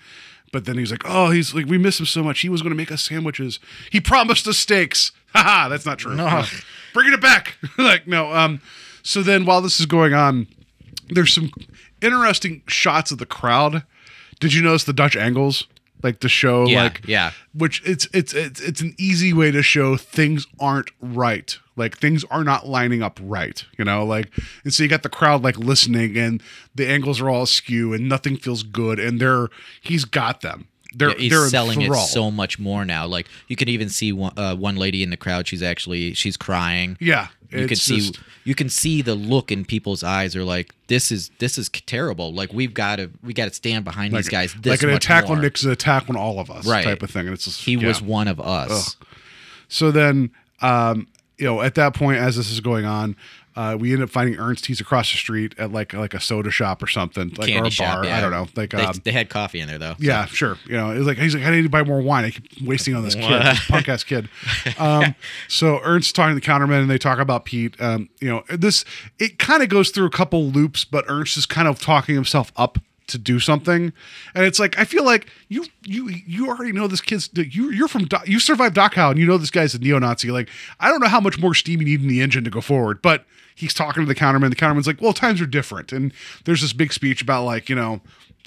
But then he's like oh he's like we miss him so much. He was going to make us sandwiches. He promised us steaks. Haha that's not true. No. bringing it back. Like no um so then while this is going on there's some interesting shots of the crowd. Did you notice the Dutch angles? Like to show Yeah, like yeah. which it's it's it's it's an easy way to show things aren't right. Like things are not lining up right, you know, like and so you got the crowd like listening and the angles are all askew and nothing feels good and they're he's got them. They're Yeah, he's they're selling it so much more now. Like you can even see one, uh, one lady in the crowd. She's actually she's crying. Yeah. you can see just- you can see the look in people's eyes. Are like this is this is terrible. Like we've got to we got to stand behind like, these guys. This like an attack more. on Nick's an attack on all of us Right. type of thing. And it's just He was one of us. So then, um, you know, at that point, as this is going on, uh, we end up finding Ernst. He's across the street at like like a soda shop or something, like Candy or a shop. bar. yeah. I don't know. Like, they, um, they had coffee in there though. yeah, sure. You know, it was like he's like, I need to buy more wine. I keep wasting on this kid, this punk ass kid. Um, so Ernst's talking to the counterman, and they talk about Pete. Um, you know, this it kind of goes through a couple loops, but Ernst is kind of talking himself up to do something, and it's like I feel like you you you already know this kid's you you're from you survived Dachau, and you know this guy's a neo-Nazi. Like I don't know how much more steam you need in the engine to go forward, but he's talking to the counterman. The counterman's like, well, times are different, and there's this big speech about like you know,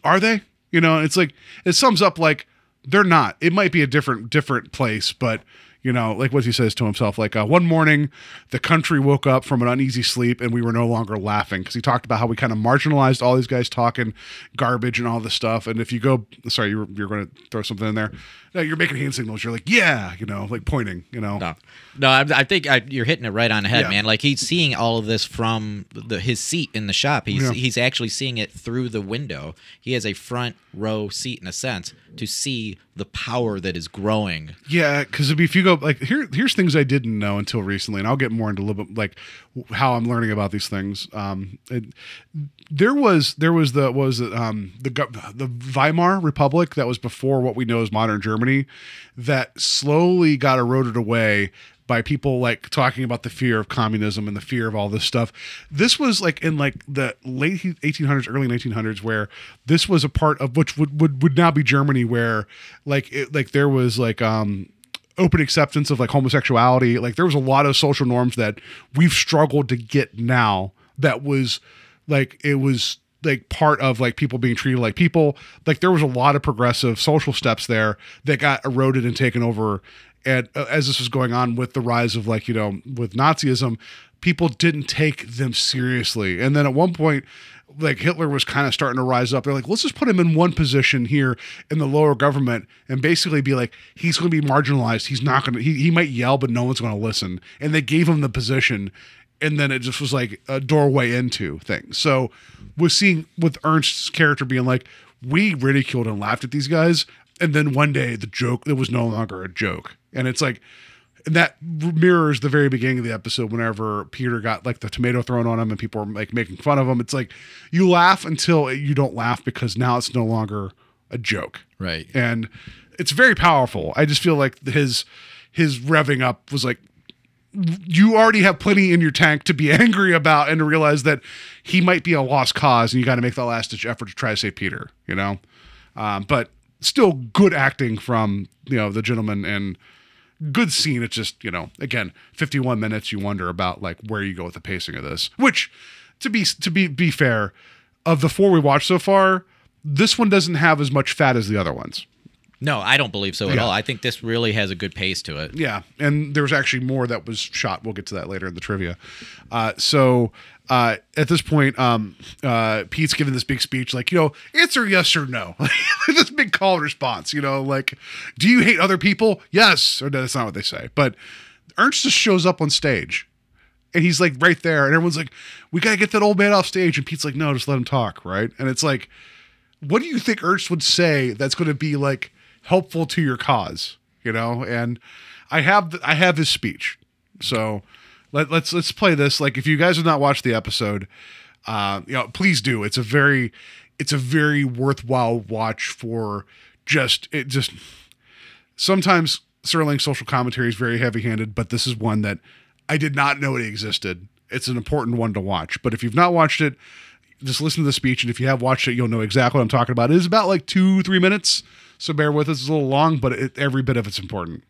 are they? You know, it's like it sums up like they're not. It might be a different different place, but you know, like what he says to himself, like uh, one morning the country woke up from an uneasy sleep and we were no longer laughing because he talked about how we kind of marginalized all these guys talking garbage and all this stuff. And if you go, sorry, you're, you're going to throw something in there. No, you're making hand signals. You're like, yeah, you know, like pointing, you know. No, no, I, I think I, you're hitting it right on the head, Yeah. man. Like he's seeing all of this from the, his seat in the shop. He's Yeah. he's actually seeing it through the window. He has a front row seat in a sense to see the power that is growing. Yeah, because if you go like here, here's things I didn't know until recently, and I'll get more into a little bit like how I'm learning about these things. Um, it, there was there was the was it um the the Weimar Republic that was before what we know as modern Germany, that slowly got eroded away by people like talking about the fear of communism and the fear of all this stuff. This was like in like the late 1800s, early 1900s, where this was a part of which would would, would now be Germany, where like it, like there was like um open acceptance of like homosexuality. Like there was a lot of social norms that we've struggled to get now that was like it was like part of like people being treated like people. Like there was a lot of progressive social steps there that got eroded and taken over. And uh, as this was going on with the rise of like you know with Nazism, people didn't take them seriously. And then at one point, like Hitler was kind of starting to rise up. They're like, let's just put him in one position here in the lower government and basically be like, he's going to be marginalized. He's not going to, he, he might yell, but no one's going to listen. And they gave him the position. And then it just was like a doorway into things. So we're seeing with Ernst's character being like, we ridiculed and laughed at these guys. And then one day the joke, it was no longer a joke. And it's like, and that mirrors the very beginning of the episode whenever Peter got like the tomato thrown on him and people were like making fun of him. It's like you laugh until you don't laugh because now it's no longer a joke. Right. And it's very powerful. I just feel like his his revving up was like you already have plenty in your tank to be angry about and to realize that he might be a lost cause and you got to make that last ditch effort to try to save Peter, you know? Um, but still good acting from, you know, the gentleman and good scene. It's just, you know, again, 51 minutes, you wonder about like where you go with the pacing of this, which to be, to be, be fair of the four we watched so far, this one doesn't have as much fat as the other ones. No, I don't believe so at Yeah. all. I think this really has a good pace to it. Yeah, and there was actually more that was shot. We'll get to that later in the trivia. Uh, so uh, at this point, um, uh, Pete's giving this big speech, like you know, answer yes or no. this big call and response. You know, like, do you hate other people? Yes, or no, that's not what they say. But Ernst just shows up on stage. And he's like right there, and everyone's like, "We gotta get that old man off stage." And Pete's like, "No, just let him talk." Right? And it's like, what do you think Ernst would say that's going to be like helpful to your cause? You know, and I have I have his speech, so let, let's let's play this. Like, if you guys have not watched the episode, uh, you know, please do. It's a very it's a very worthwhile watch for just it just sometimes Serling social commentary is very heavy handed, but this is one that I did not know it existed. It's an important one to watch. But if you've not watched it, just listen to the speech. And if you have watched it, you'll know exactly what I'm talking about. It is about like two, three minutes. So bear with us. It's a little long, but it, every bit of it's important.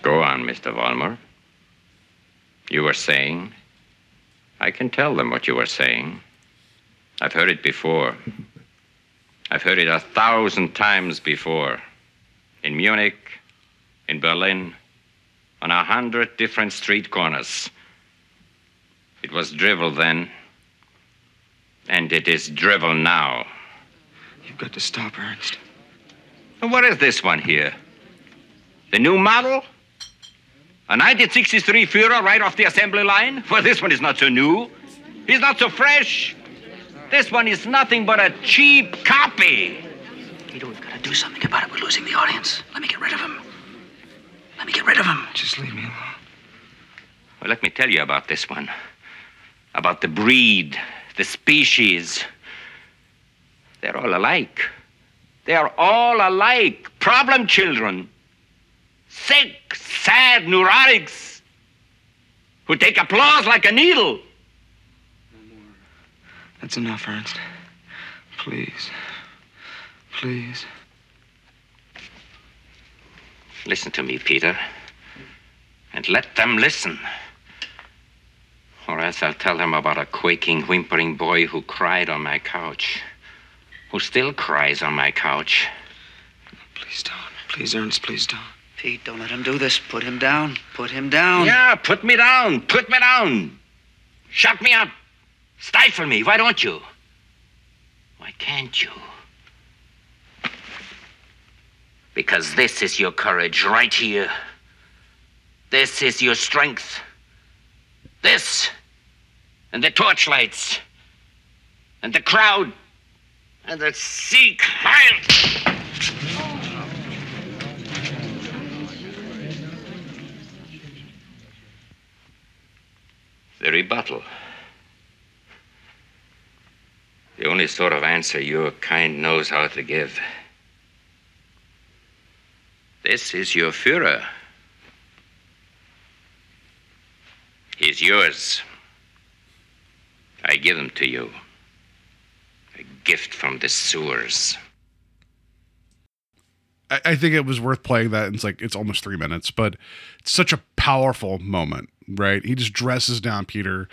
Go on, Mr. Vollmer. You were saying? I can tell them what you were saying. I've heard it before. I've heard it a thousand times before. In Munich, in Berlin, on a hundred different street corners. It was drivel then, and it is drivel now. You've got to stop, Ernst. What is this one here? The new model? A 1963 Führer right off the assembly line? Well, this one is not so new. He's not so fresh. This one is nothing but a cheap copy. Peter, we've got to do something about it. We're losing the audience. Let me get rid of him. Let me get rid of him. Just leave me alone. Well, let me tell you about this one. About the breed, the species. They're all alike. They're all alike. Problem children. Sick, sad neurotics who take applause like a needle. That's enough, Ernst. Please. Please. Listen to me, Peter. And let them listen. Or else I'll tell them about a quaking, whimpering boy who cried on my couch. Who still cries on my couch. Please don't. Please, Ernst, please don't. Pete, don't let him do this. Put him down. Put him down. Yeah, put me down. Put me down. Shut me up. Stifle me. Why don't you? Why can't you? Because this is your courage right here. This is your strength. This and the torchlights and the crowd and the Sieg Heil. Rebuttal. The only sort of answer your kind knows how to give. This is your Führer. He's yours. I give him to you. A gift from the sewers. I, I think it was worth playing that. It's like it's almost three minutes, but it's such a powerful moment, right? He just dresses down Peter.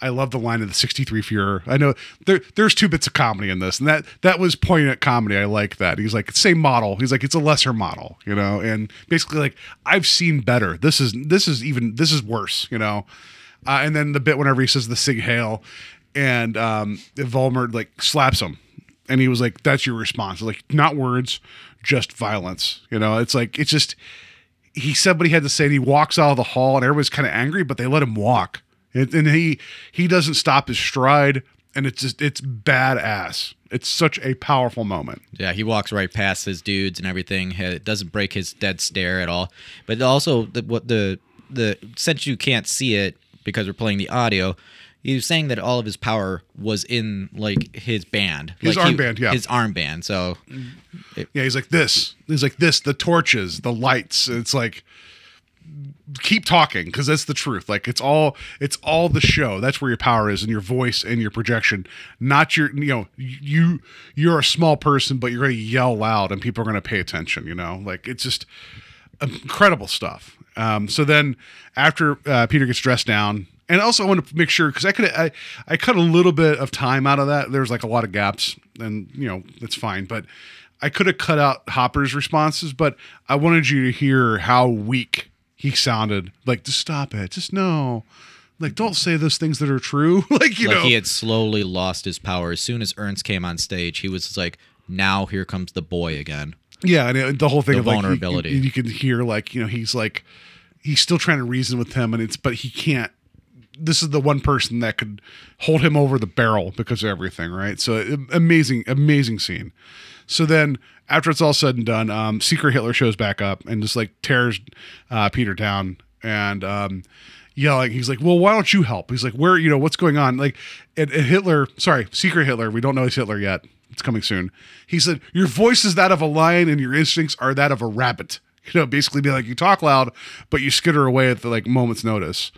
I love the line of the 63 Fuhrer. I know there there's two bits of comedy in this, and that that was poignant comedy. I like that. He's like same model. He's like it's a lesser model, you know, and basically like I've seen better. This is this is even this is worse, you know. Uh, and then the bit whenever he says the Sieg Heil, and um, Vollmer like slaps him, and he was like, "That's your response." Like not words, just violence. You know, it's like it's just he said what he had to say. And he walks out of the hall, and everybody's kind of angry, but they let him walk, and, and he he doesn't stop his stride, and it's just it's badass. It's such a powerful moment. Yeah, he walks right past his dudes and everything. It doesn't break his dead stare at all. But also, the, what the the since you can't see it because we're playing the audio, he was saying that all of his power was in like his band, His like he- armband, yeah. his armband. So Yeah, he's like this. He's like this. The torches, the lights. It's like keep talking because that's the truth. Like it's all it's all the show. That's where your power is and your voice and your projection. Not your you know you you're a small person, but you're to yell loud and people are going to pay attention. You know, like it's just incredible stuff. Um, so then after uh, Peter gets dressed down. And also, I want to make sure because I could I, I cut a little bit of time out of that. There's like a lot of gaps, and you know that's fine. But I could have cut out Hopper's responses, but I wanted you to hear how weak he sounded. Like, just stop it. Just no. Like, don't say those things that are true. like, you like know. he had slowly lost his power. As soon as Ernst came on stage, he was like, "Now here comes the boy again." yeah, and it, the whole thing The of like, you- vulnerability. You, you can hear like, you know, he's like, he's still trying to reason with him, and it's, but he can't. This is the one person that could hold him over the barrel because of everything, right? So amazing, amazing scene. So then, after it's all said and done, um, Secret Hitler shows back up and just like tears uh, Peter down and um, yelling. He's like, "Well, why don't you help?" He's like, "Where? You know what's going on?" Like, and, and Hitler, sorry, Secret Hitler. We don't know he's Hitler yet. It's coming soon. He said, "Your voice is that of a lion, and your instincts are that of a rabbit." You know, basically, be like, you talk loud, but you skitter away at the like moment's notice.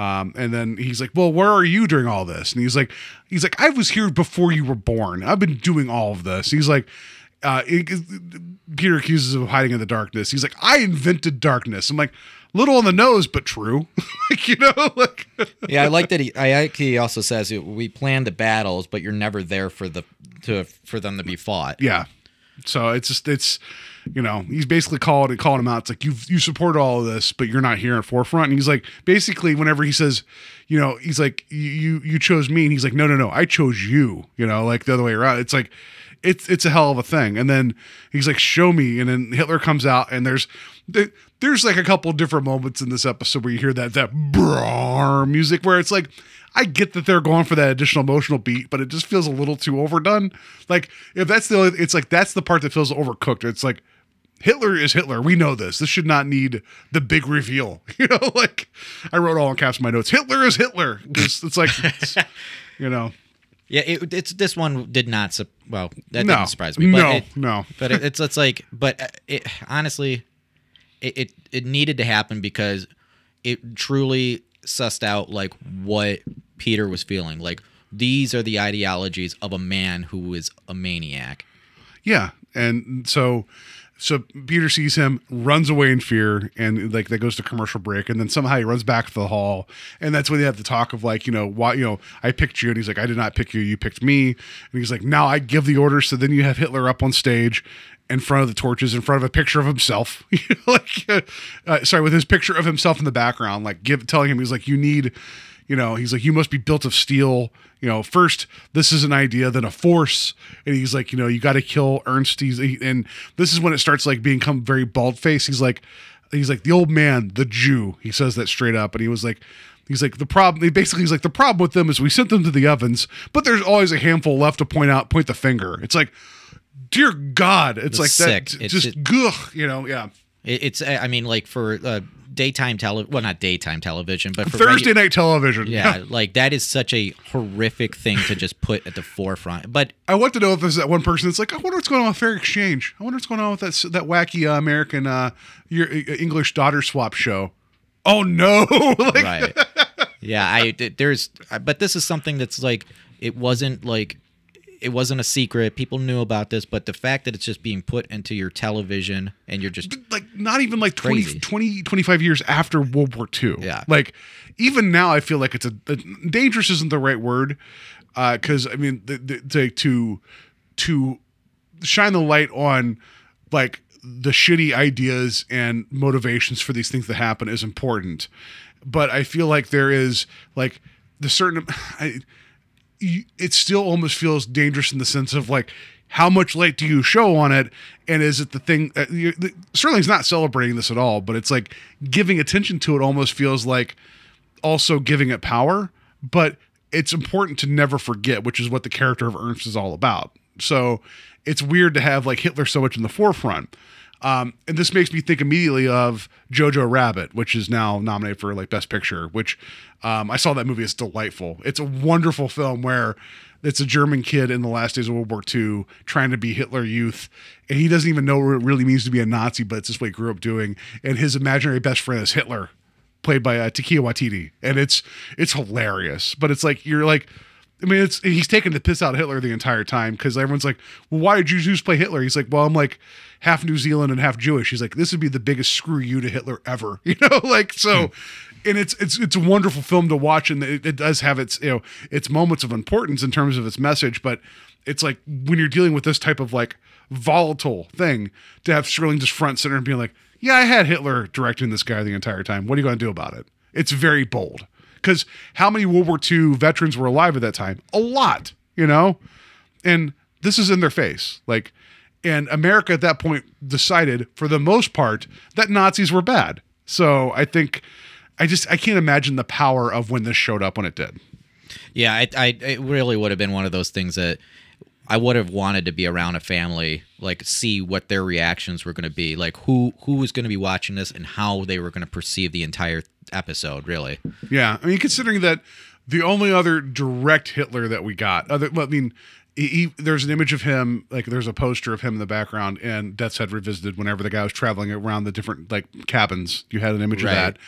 Um, and then he's like, "Well, where are you during all this?" And he's like, "He's like, I was here before you were born. I've been doing all of this." He's like, uh, it- it- Peter accuses him of hiding in the darkness. He's like, "I invented darkness." I'm like, little on the nose, but true. like you know, like yeah, I like that. He, I like he also says we plan the battles, but you're never there for the to for them to be fought. yeah. So it's just it's you know he's basically called calling calling him out. It's like you you support all of this, but you're not here in forefront. And he's like basically whenever he says, you know, he's like you you, chose me, and he's like no no no I chose you. You know, like the other way around. It's like it's it's a hell of a thing. And then he's like show me, and then Hitler comes out, and there's there- there's like a couple different moments in this episode where you hear that that brar music where it's like. I get that they're going for that additional emotional beat, but it just feels a little too overdone. Like if that's the only, it's like that's the part that feels overcooked. It's like Hitler is Hitler. We know this. This should not need the big reveal. You know, like I wrote all in caps in my notes. Hitler is Hitler. It's, it's like, it's, you know, Yeah, it, it's this one did not. Su- well, that No. didn't surprise me. But No, it, no. But it, it's it's like, but uh, it honestly, it, it it needed to happen because it truly sussed out like what Peter was feeling. Like these are the ideologies of a man who is a maniac. yeah. And so, so Peter sees him, runs away in fear, and like that goes to commercial break, and then somehow he runs back to the hall, and that's when they have the talk of like, you know, why, you know, I picked you, and he's like, I did not pick you, you picked me, and he's like, now I give the order. So then you have Hitler up on stage. In front of the torches, in front of a picture of himself, like, uh, uh, sorry, with his picture of himself in the background, like, give telling him he's like, you need, you know, he's like, you must be built of steel. You know, first this is an idea, then a force, and he's like, you know, you got to kill Ernst. He's he, and this is when it starts like become very bald face. He's like, he's like the old man, the Jew. He says that straight up, and he was like. He's like the problem. Basically he's like the problem with them is we sent them to the ovens, but there's always a handful left to point out, point the finger. It's like, dear God, it's, It's like sick. that. It's- just it- gugh, you know, yeah. It, it's I mean like for uh, daytime tele well not daytime television but for Thursday regu- night television. Yeah, like that is such a horrific thing to just put at the forefront. But I want to know if there's that one person that's like, I wonder what's going on with fair exchange. I wonder what's going on with that that wacky uh, American uh, your uh, English daughter swap show. Oh no! like, right yeah i there's but this is something that's like it wasn't like it wasn't a secret. People knew about this, but the fact that it's just being put into your television and you're just like not even like 20, Crazy. 20 25 years after World War II. Yeah. Like even now I feel like it's a, a- dangerous isn't the right word. Uh, cause I mean, the, the, to, to, to shine the light on like the shitty ideas and motivations for these things that happen is important. But I feel like there is like the certain, I, it still almost feels dangerous in the sense of like how much light do you show on it? And is it the thing uh, the, Serling's not celebrating this at all but it's like giving attention to it almost feels like also giving it power but it's important to never forget which is what the character of ernst is all about. So it's weird to have like hitler so much in the forefront um, and this makes me think immediately of Jojo Rabbit, which is now nominated for like Best Picture. Which um, I saw that movie. It's delightful. It's a wonderful film where it's a German kid in the last days of World War II trying to be Hitler Youth, and he doesn't even know what it really means to be a Nazi, but it's just what he grew up doing. And his imaginary best friend is Hitler, played by uh, Taika Waititi, and it's it's hilarious. But it's like you're like. I mean, it's he's taking the piss out of Hitler the entire time because everyone's like, "Well, why did you Jews play Hitler?" He's like, "Well, I'm like half New Zealand and half Jewish." He's like, "This would be the biggest screw you to Hitler ever," you know, like so. Hmm. And it's it's it's a wonderful film to watch, and it, it does have its you know its moments of importance in terms of its message. But it's like when you're dealing with this type of like volatile thing, to have Serling just front center and being like, "Yeah, I had Hitler directing this guy the entire time. What are you going to do about it?" It's very bold because how many World War II veterans were alive at that time? A lot, you know? And this is in their face. Like, and America at that point decided, for the most part, that Nazis were bad. So I think, I just, I can't imagine the power of when this showed up when it did. Yeah, I, I it really would have been one of those things that I would have wanted to be around a family, like see what their reactions were going to be, like who who was going to be watching this and how they were going to perceive the entire episode. Really, Yeah, I mean, considering that the only other direct Hitler that we got, other, well, I mean, he, he, there's an image of him, like there's a poster of him in the background, and Death's Head Revisited. Whenever the guy was traveling around the different like cabins, you had an image Right. of that.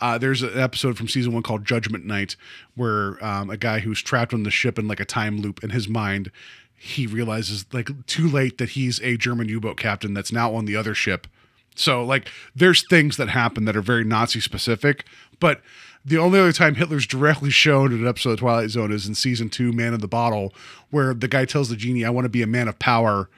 Uh, there's an episode from season one called Judgment Night, where um, a guy who's trapped on the ship in like a time loop in his mind, he realizes like too late that he's a German U-boat captain that's now on the other ship. So like there's things that happen that are very Nazi specific, but the only other time Hitler's directly shown in an episode of Twilight Zone is in season two, Man in the Bottle, where the guy tells the genie, I want to be a man of power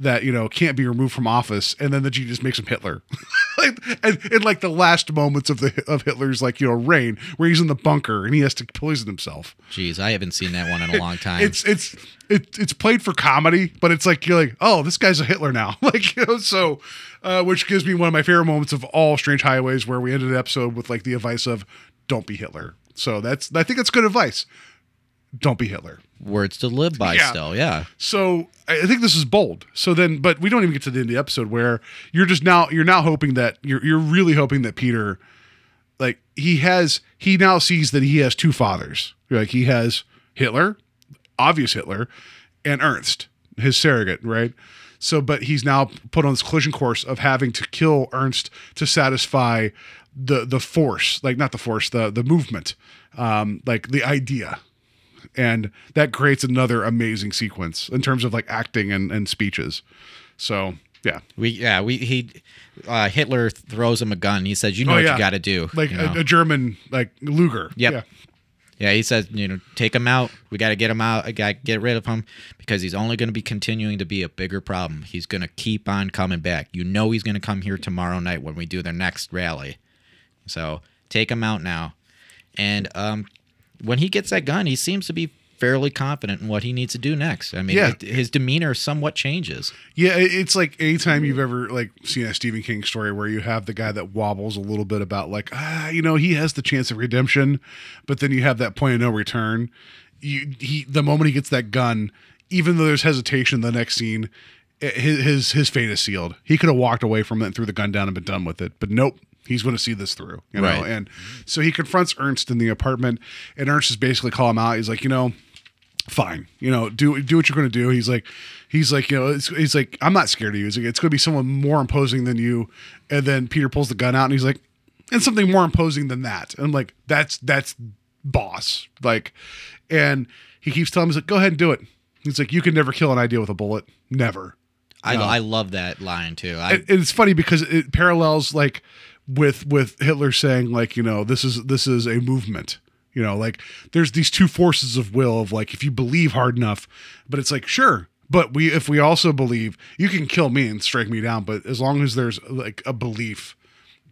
that, you know, can't be removed from office, and then the genie just makes him Hitler. like and in like the last moments of the of Hitler's like, you know, reign, where he's in the bunker and he has to poison himself. jeez, I haven't seen that one in a long time. It's it's it, it's played for comedy, but it's like you're like, oh, this guy's a Hitler now, like you know. So, uh, which gives me one of my favorite moments of all Strange Highways, where we ended the episode with like the advice of, "Don't be Hitler." So that's I think that's good advice. Don't be Hitler. Words to live by. Yeah. Still, yeah. So I think this is bold. So then, but we don't even get to the end of the episode where you're just now you're now hoping that you're you're really hoping that Peter, like he has he now sees that he has two fathers. Like he has Hitler, obvious Hitler, and Ernst, his surrogate, right? So, but he's now put on this collision course of having to kill Ernst to satisfy the the force, like not the force, the the movement, um, like the idea and that creates another amazing sequence in terms of like acting and, and speeches so yeah We yeah we he uh, Hitler throws him a gun. He says, "You know Oh, what yeah. you got to do." like you know? a, a german like luger Yep. yeah Yeah, he says, you know, take him out. We got to get him out. I got to get rid of him because he's only going to be continuing to be a bigger problem. He's going to keep on coming back. You know, he's going to come here tomorrow night when we do their next rally. So take him out now. And um, when he gets that gun, he seems to be fairly confident in what he needs to do next. I mean, Yeah. it- his demeanor somewhat changes. yeah it's like anytime you've ever like seen a stephen king story where you have the guy that wobbles a little bit about like ah you know he has the chance of redemption but then you have that point of no return you he the moment he gets that gun even though there's hesitation in the next scene eh, his his, his fate is sealed he could have walked away from it and threw the gun down and been done with it but nope he's going to see this through you know Right. and so he confronts ernst in the apartment and ernst is basically calling him out he's like you know fine you know do do what you're going to do he's like he's like you know it's, he's like i'm not scared of you he's like it's going to be someone more imposing than you and then peter pulls the gun out and he's like and something more imposing than that and i'm like that's that's boss like and he keeps telling him he's like go ahead and do it He's like, you can never kill an idea with a bullet. Never. I, No. I love that line too. I, it's funny because it parallels like with with Hitler saying like you know this is this is a movement you know like there's these two forces of will of like if you believe hard enough but it's like sure but we if we also believe you can kill me and strike me down but as long as there's like a belief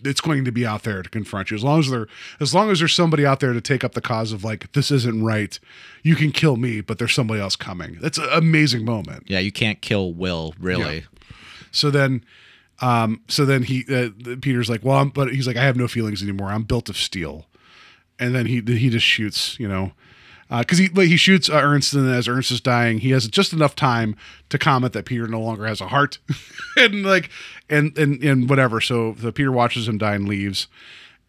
it's going to be out there to confront you. As long as there as long as there's somebody out there to take up the cause of like this isn't right you can kill me but there's somebody else coming. That's an amazing moment. Yeah, you can't kill Will really. so then, um, so then he uh, Peter's like, well, I'm, but he's like, I have no feelings anymore. I'm built of steel. And then he he just shoots, you know, because he like, he shoots uh, Ernst, and as Ernst is dying, he has just enough time to comment that Peter no longer has a heart, and like, and and and whatever. So the Peter watches him die and leaves,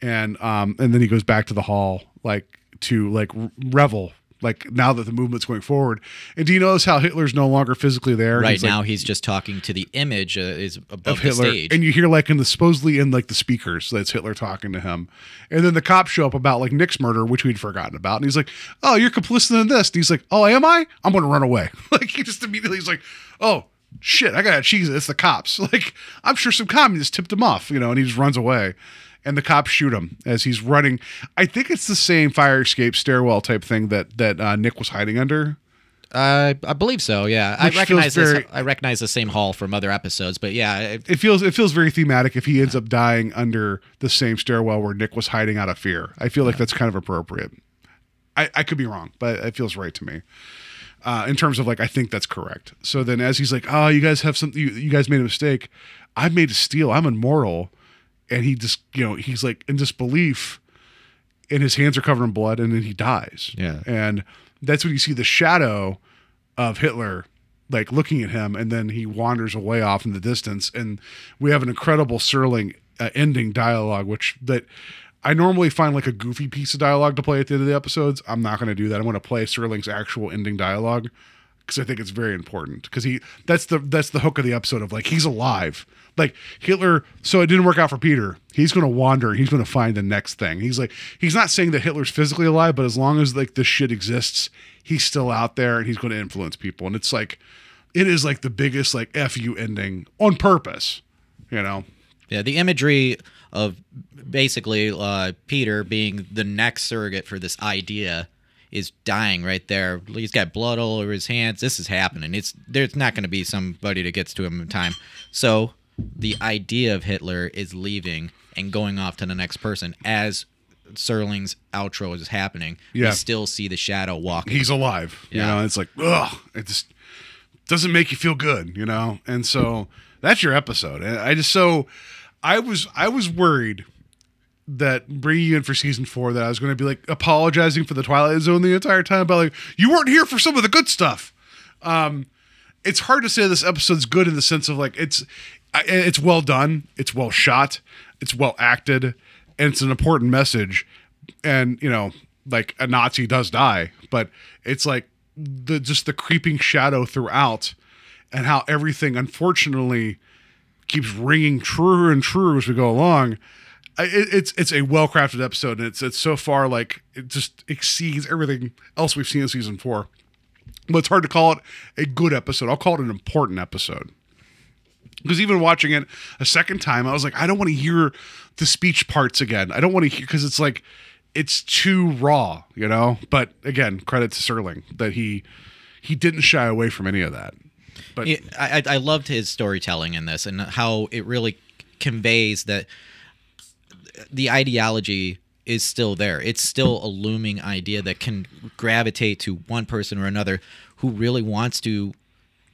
and um and then he goes back to the hall like to like revel. Like now that the movement's going forward, and do you notice how Hitler's no longer physically there? Right He's, like, now, he's just talking to the image uh, is above of Hitler, the stage. and you hear like in the supposedly in like the speakers that's Hitler talking to him, and then the cops show up about like Nick's murder, which we'd forgotten about, and he's like, "Oh, you're complicit in this," and he's like, "Oh, am I? I'm going to run away." like he just immediately he's like, "Oh." Shit, I gotta cheese it. It's the cops. Like, I'm sure some communists tipped him off, you know, and he just runs away. And the cops shoot him as he's running. I think it's the same fire escape stairwell type thing that that uh, Nick was hiding under. uh, I believe so. Yeah, I Which feels recognize this. I recognize the same hall from other episodes, but yeah, it, it feels it feels very thematic if he ends up dying under the same stairwell where Nick was hiding out of fear. I feel like that's kind of appropriate. I, I could be wrong, but it feels right to me. Uh, in terms of like, I think that's correct. So then, as he's like, "Oh, you guys have something. You, you guys made a mistake. I made a steal. I'm immoral," and he just, you know, he's like in disbelief, and his hands are covered in blood, and then he dies. Yeah. and that's when you see the shadow of Hitler like looking at him and then he wanders away off in the distance and we have an incredible Serling uh, ending dialogue which that I normally find like a goofy piece of dialogue to play at the end of the episodes. I'm not going to do that. I'm going to play Serling's actual ending dialogue because I think it's very important because he that's the that's the hook of the episode of like he's alive. Like Hitler, so it didn't work out for Peter. He's going to wander. He's going to find the next thing. He's like he's not saying that Hitler's physically alive, but as long as like this shit exists, he's still out there and he's going to influence people. And it's like it is like the biggest like fu ending on purpose. You know, yeah, the imagery of basically uh, Peter being the next surrogate for this idea is dying right there. He's got blood all over his hands. This is happening. It's there's not going to be somebody that gets to him in time. So the idea of Hitler is leaving and going off to the next person as Serling's outro is happening. Yeah. We still see the shadow walking. he's alive. You know, it's like, ugh, it just doesn't make you feel good, you know? And so that's your episode. And I just so I was I was worried that bringing you in for season four that I was going to be like apologizing for the Twilight Zone the entire time but like you weren't here for some of the good stuff. Um, it's hard to say this episode's good in the sense of like it's it's well done, it's well shot, it's well acted, and it's an important message. And you know, like a Nazi does die, but it's like the just the creeping shadow throughout, and how everything unfortunately keeps ringing truer and truer as we go along. It, it's it's a well crafted episode, and it's it's so far like it just exceeds everything else we've seen in season four. But it's hard to call it a good episode. I'll call it an important episode. Because even watching it a second time, I was like, I don't want to hear the speech parts again. I don't want to hear because it's like it's too raw, you know. But again, credit to Serling that he he didn't shy away from any of that. But Yeah, I, I I loved his storytelling in this and how it really conveys that the ideology is still there. It's still a looming idea that can gravitate to one person or another who really wants to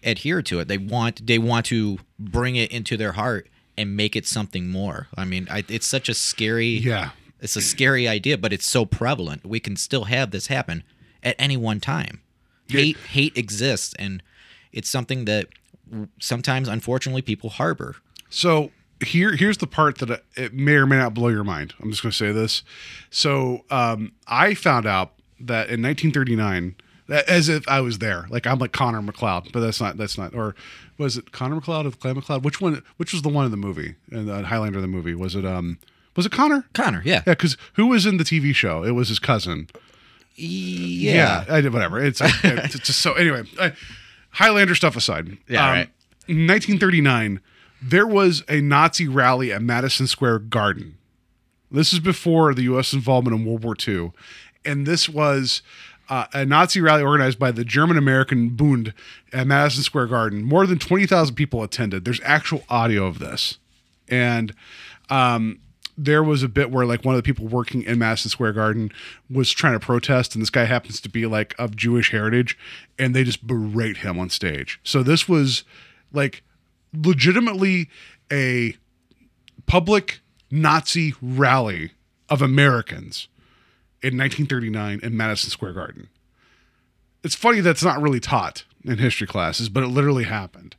adhere to it. They want they want to bring it into their heart and make it something more. I mean, I, it's such a scary yeah, it's a scary idea, but it's so prevalent. We can still have this happen at any one time. Hate hate exists, and it's something that sometimes, unfortunately, people harbor. So here, here's the part that it may or may not blow your mind. I'm just going to say this. So um, I found out that in 1939, that- as if I was there, like I'm like Connor MacLeod, but that's not. That's not. Or was it Connor MacLeod or Clay McLeod? Which one? Which was the one in the movie? In the Highlander, the movie was it? Um, was it Connor? Connor, yeah, Yeah, because who was in the TV show? It was his cousin. Yeah. yeah I did whatever. It's, it's just so anyway. I, Highlander stuff aside. Yeah, right. 1939, there was a Nazi rally at Madison Square Garden. This is before the U.S. involvement in World War II, and this was uh, a Nazi rally organized by the German American Bund at Madison Square Garden. More than 20,000 people attended. There's actual audio of this, and um, there was a bit where like one of the people working in Madison Square Garden was trying to protest, and this guy happens to be like of Jewish heritage, and they just berate him on stage. So this was like legitimately a public Nazi rally of Americans in 1939 in Madison Square Garden. It's funny that's not really taught in history classes, but it literally happened.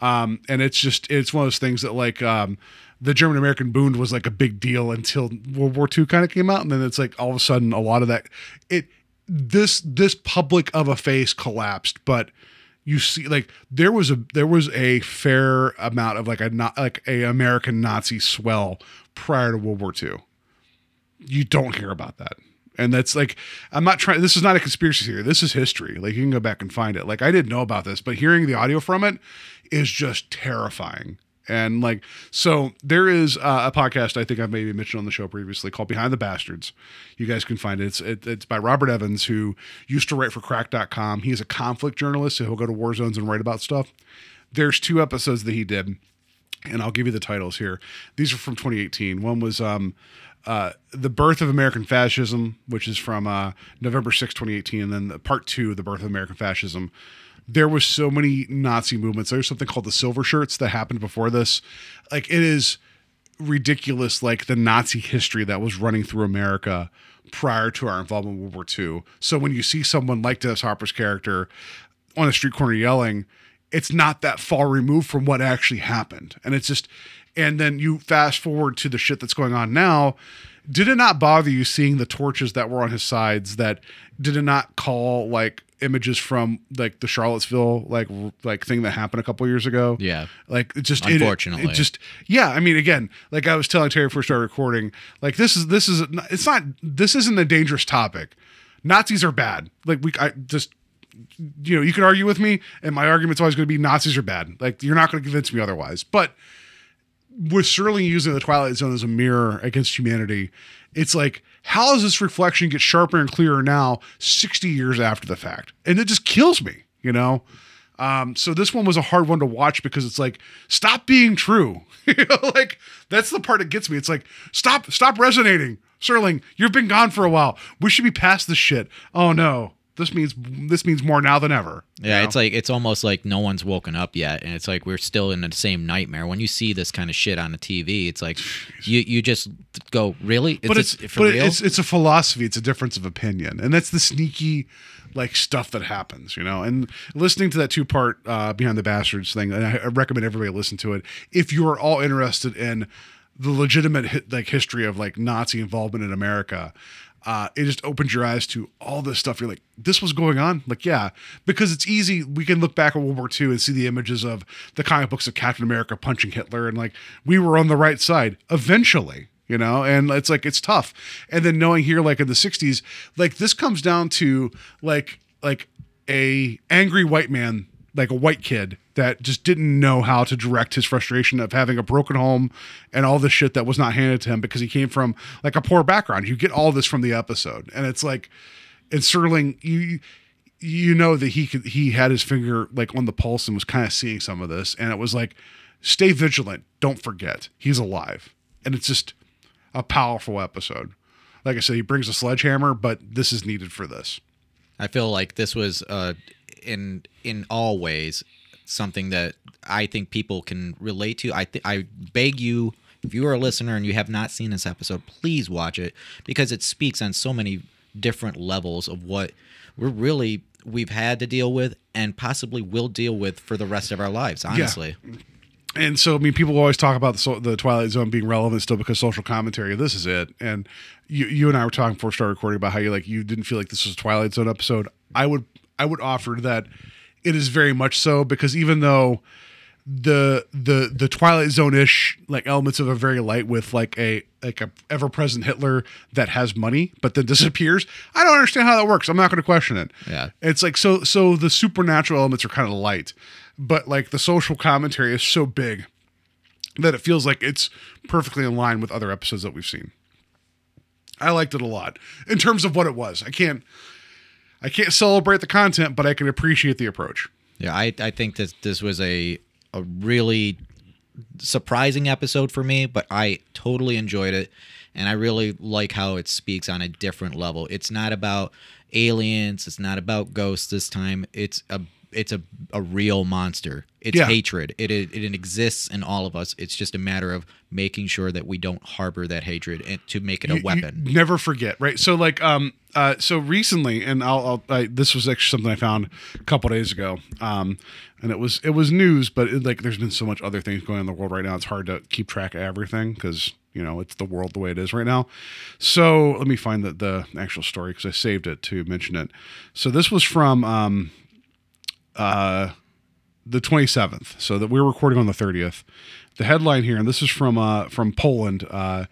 Um, and it's just it's one of those things that like um, the German American Bund was like a big deal until World War II kind of came out, and then it's like all of a sudden a lot of that it this this public of a face collapsed, but you see like there was a there was a fair amount of like a not like a American Nazi swell prior to World War II. You don't hear about that. And that's like I'm not trying this is not a conspiracy theory. This is history. Like you can go back and find it. Like I didn't know about this, but hearing the audio from it is just terrifying. And like so there is uh, a podcast I think I've maybe mentioned on the show previously called Behind the Bastards. You guys can find it. It's it, it's by Robert Evans who used to write for Cracked.com. He is a conflict journalist, so he'll go to war zones and write about stuff. There's two episodes that he did and I'll give you the titles here. These are from 2018. One was um, uh, The Birth of American Fascism, which is from uh, November 6, 2018. And then the part two, The Birth of American Fascism. There was so many Nazi movements. There's something called the Silver Shirts that happened before this. Like it is ridiculous, like the Nazi history that was running through America prior to our involvement in World War II. So when you see someone like Dennis Hopper's character on a street corner yelling, it's not that far removed from what actually happened. And it's just, and then you fast forward to the shit that's going on now. Did it not bother you seeing the torches that were on his sides? That did it not call like images from like the Charlottesville like like thing that happened a couple years ago? Yeah. like it just it- Unfortunately. it, just yeah. I mean, again, like I was telling Terry before we started recording, like this is this is it's not this isn't a dangerous topic. Nazis are bad. Like we I just you know, you can argue with me, and my argument's always going to be Nazis are bad. Like you're not going to convince me otherwise. But with Serling using the Twilight Zone as a mirror against humanity, it's like how does this reflection get sharper and clearer now, 60 years after the fact? And it just kills me, you know. Um, so this one was a hard one to watch because it's like, stop being true. you know, like that's the part that gets me. It's like, stop, stop resonating. Serling, you've been gone for a while. We should be past this shit. Oh no. This means this means more now than ever. Yeah, know? it's like it's almost like no one's woken up yet, and it's like we're still in the same nightmare. When you see this kind of shit on the TV, it's like you you just go, really? Is but it's for but real? it's it's a philosophy. It's a difference of opinion, and that's the sneaky like stuff that happens, you know. And listening to that two part uh, behind the bastards thing, and I, I recommend everybody listen to it if you are all interested in the legitimate like history of like Nazi involvement in America. Uh, it just opens your eyes to all this stuff. You're like, this was going on. Like, yeah, because it's easy. We can look back at World War II and see the images of the comic books of Captain America punching Hitler, and like we were on the right side eventually you know and it's like it's tough and then knowing here like in the 60s like this comes down to like like a angry white man like a white kid that just didn't know how to direct his frustration of having a broken home and all the shit that was not handed to him because he came from like a poor background. You get all this from the episode. And it's like and Serling you you know that he could he had his finger like on the pulse and was kind of seeing some of this. And it was like stay vigilant. Don't forget. He's alive. And it's just a powerful episode. Like i said he brings a sledgehammer but this is needed for this. I feel like this was uh, in in all ways something that I think people can relate to. I th- I beg you, if you are a listener and you have not seen this episode, please watch it because it speaks on so many different levels of what we're really we've had to deal with and possibly will deal with for the rest of our lives. Honestly, and so I mean, people always talk about the, the Twilight Zone being relevant still because social commentary. This is it. And you, you and I were talking before we started recording about how you like you didn't feel like this was a Twilight Zone episode. I would I would offer that it is very much so because even though the the the Twilight Zone ish like elements of a very light with like a like a ever present Hitler that has money but then disappears. I don't understand how that works. I'm not going to question it. Yeah. it's like so so the supernatural elements are kind of light, but like the social commentary is so big that it feels like it's perfectly in line with other episodes that we've seen. I liked it a lot in terms of what it was. I can't I can't celebrate the content, but I can appreciate the approach. Yeah, I, I think that this was a a really surprising episode for me, but I totally enjoyed it. And I really like how it speaks on a different level. It's not about aliens, it's not about ghosts this time. It's a it's a, a real monster. It's Yeah. hatred. It, it it exists in all of us. It's just a matter of making sure that we don't harbor that hatred and to make it a you- you weapon. never forget, right? So like um uh so recently, and I'll, I'll I, this was actually something I found a couple days ago, um, and it was it was news, but it, like there's been so much other things going on in the world right now. It's hard to keep track of everything because you know it's the world the way it is right now. So let me find the the actual story because I saved it to mention it. So this was from um uh the 27th so that we're recording on the 30th the headline here and this is from uh from poland uh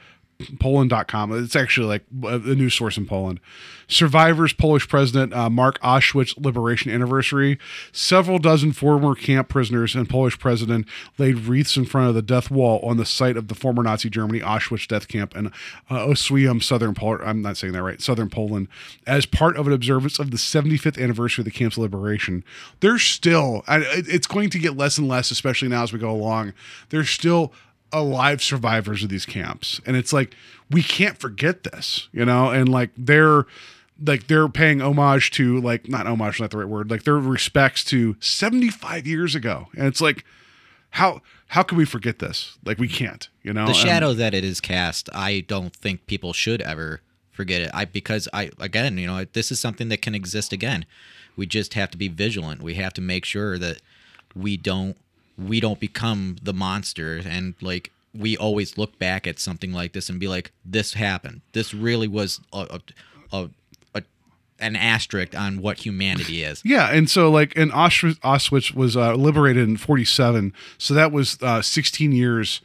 Poland.com. It's actually like a news source in Poland. Survivors Polish President uh, Mark Auschwitz Liberation Anniversary. Several dozen former camp prisoners and Polish president laid wreaths in front of the death wall on the site of the former Nazi Germany Auschwitz death camp in uh, Oswiecim, southern Poland. I'm not saying that right, southern Poland, as part of an observance of the 75th anniversary of the camp's liberation. There's still, it's going to get less and less, especially now as we go along. There's still alive survivors of these camps. And it's like we can't forget this you know? And like they're like they're paying homage to like not homage not the right word like their respects to 75 years ago. And it's like how how can we forget this? Like we can't you know? The And- shadow that it is cast i don't think people should ever forget it. I because i again you know this is something that can exist again. We just have to be vigilant. We have to make sure that we don't we don't become the monster and like we always look back at something like this and be like this happened this really was a, a, a, an asterisk on what humanity is Yeah, and so like, and Auschwitz, Auschwitz was uh, liberated in '47, so that was uh, 16 years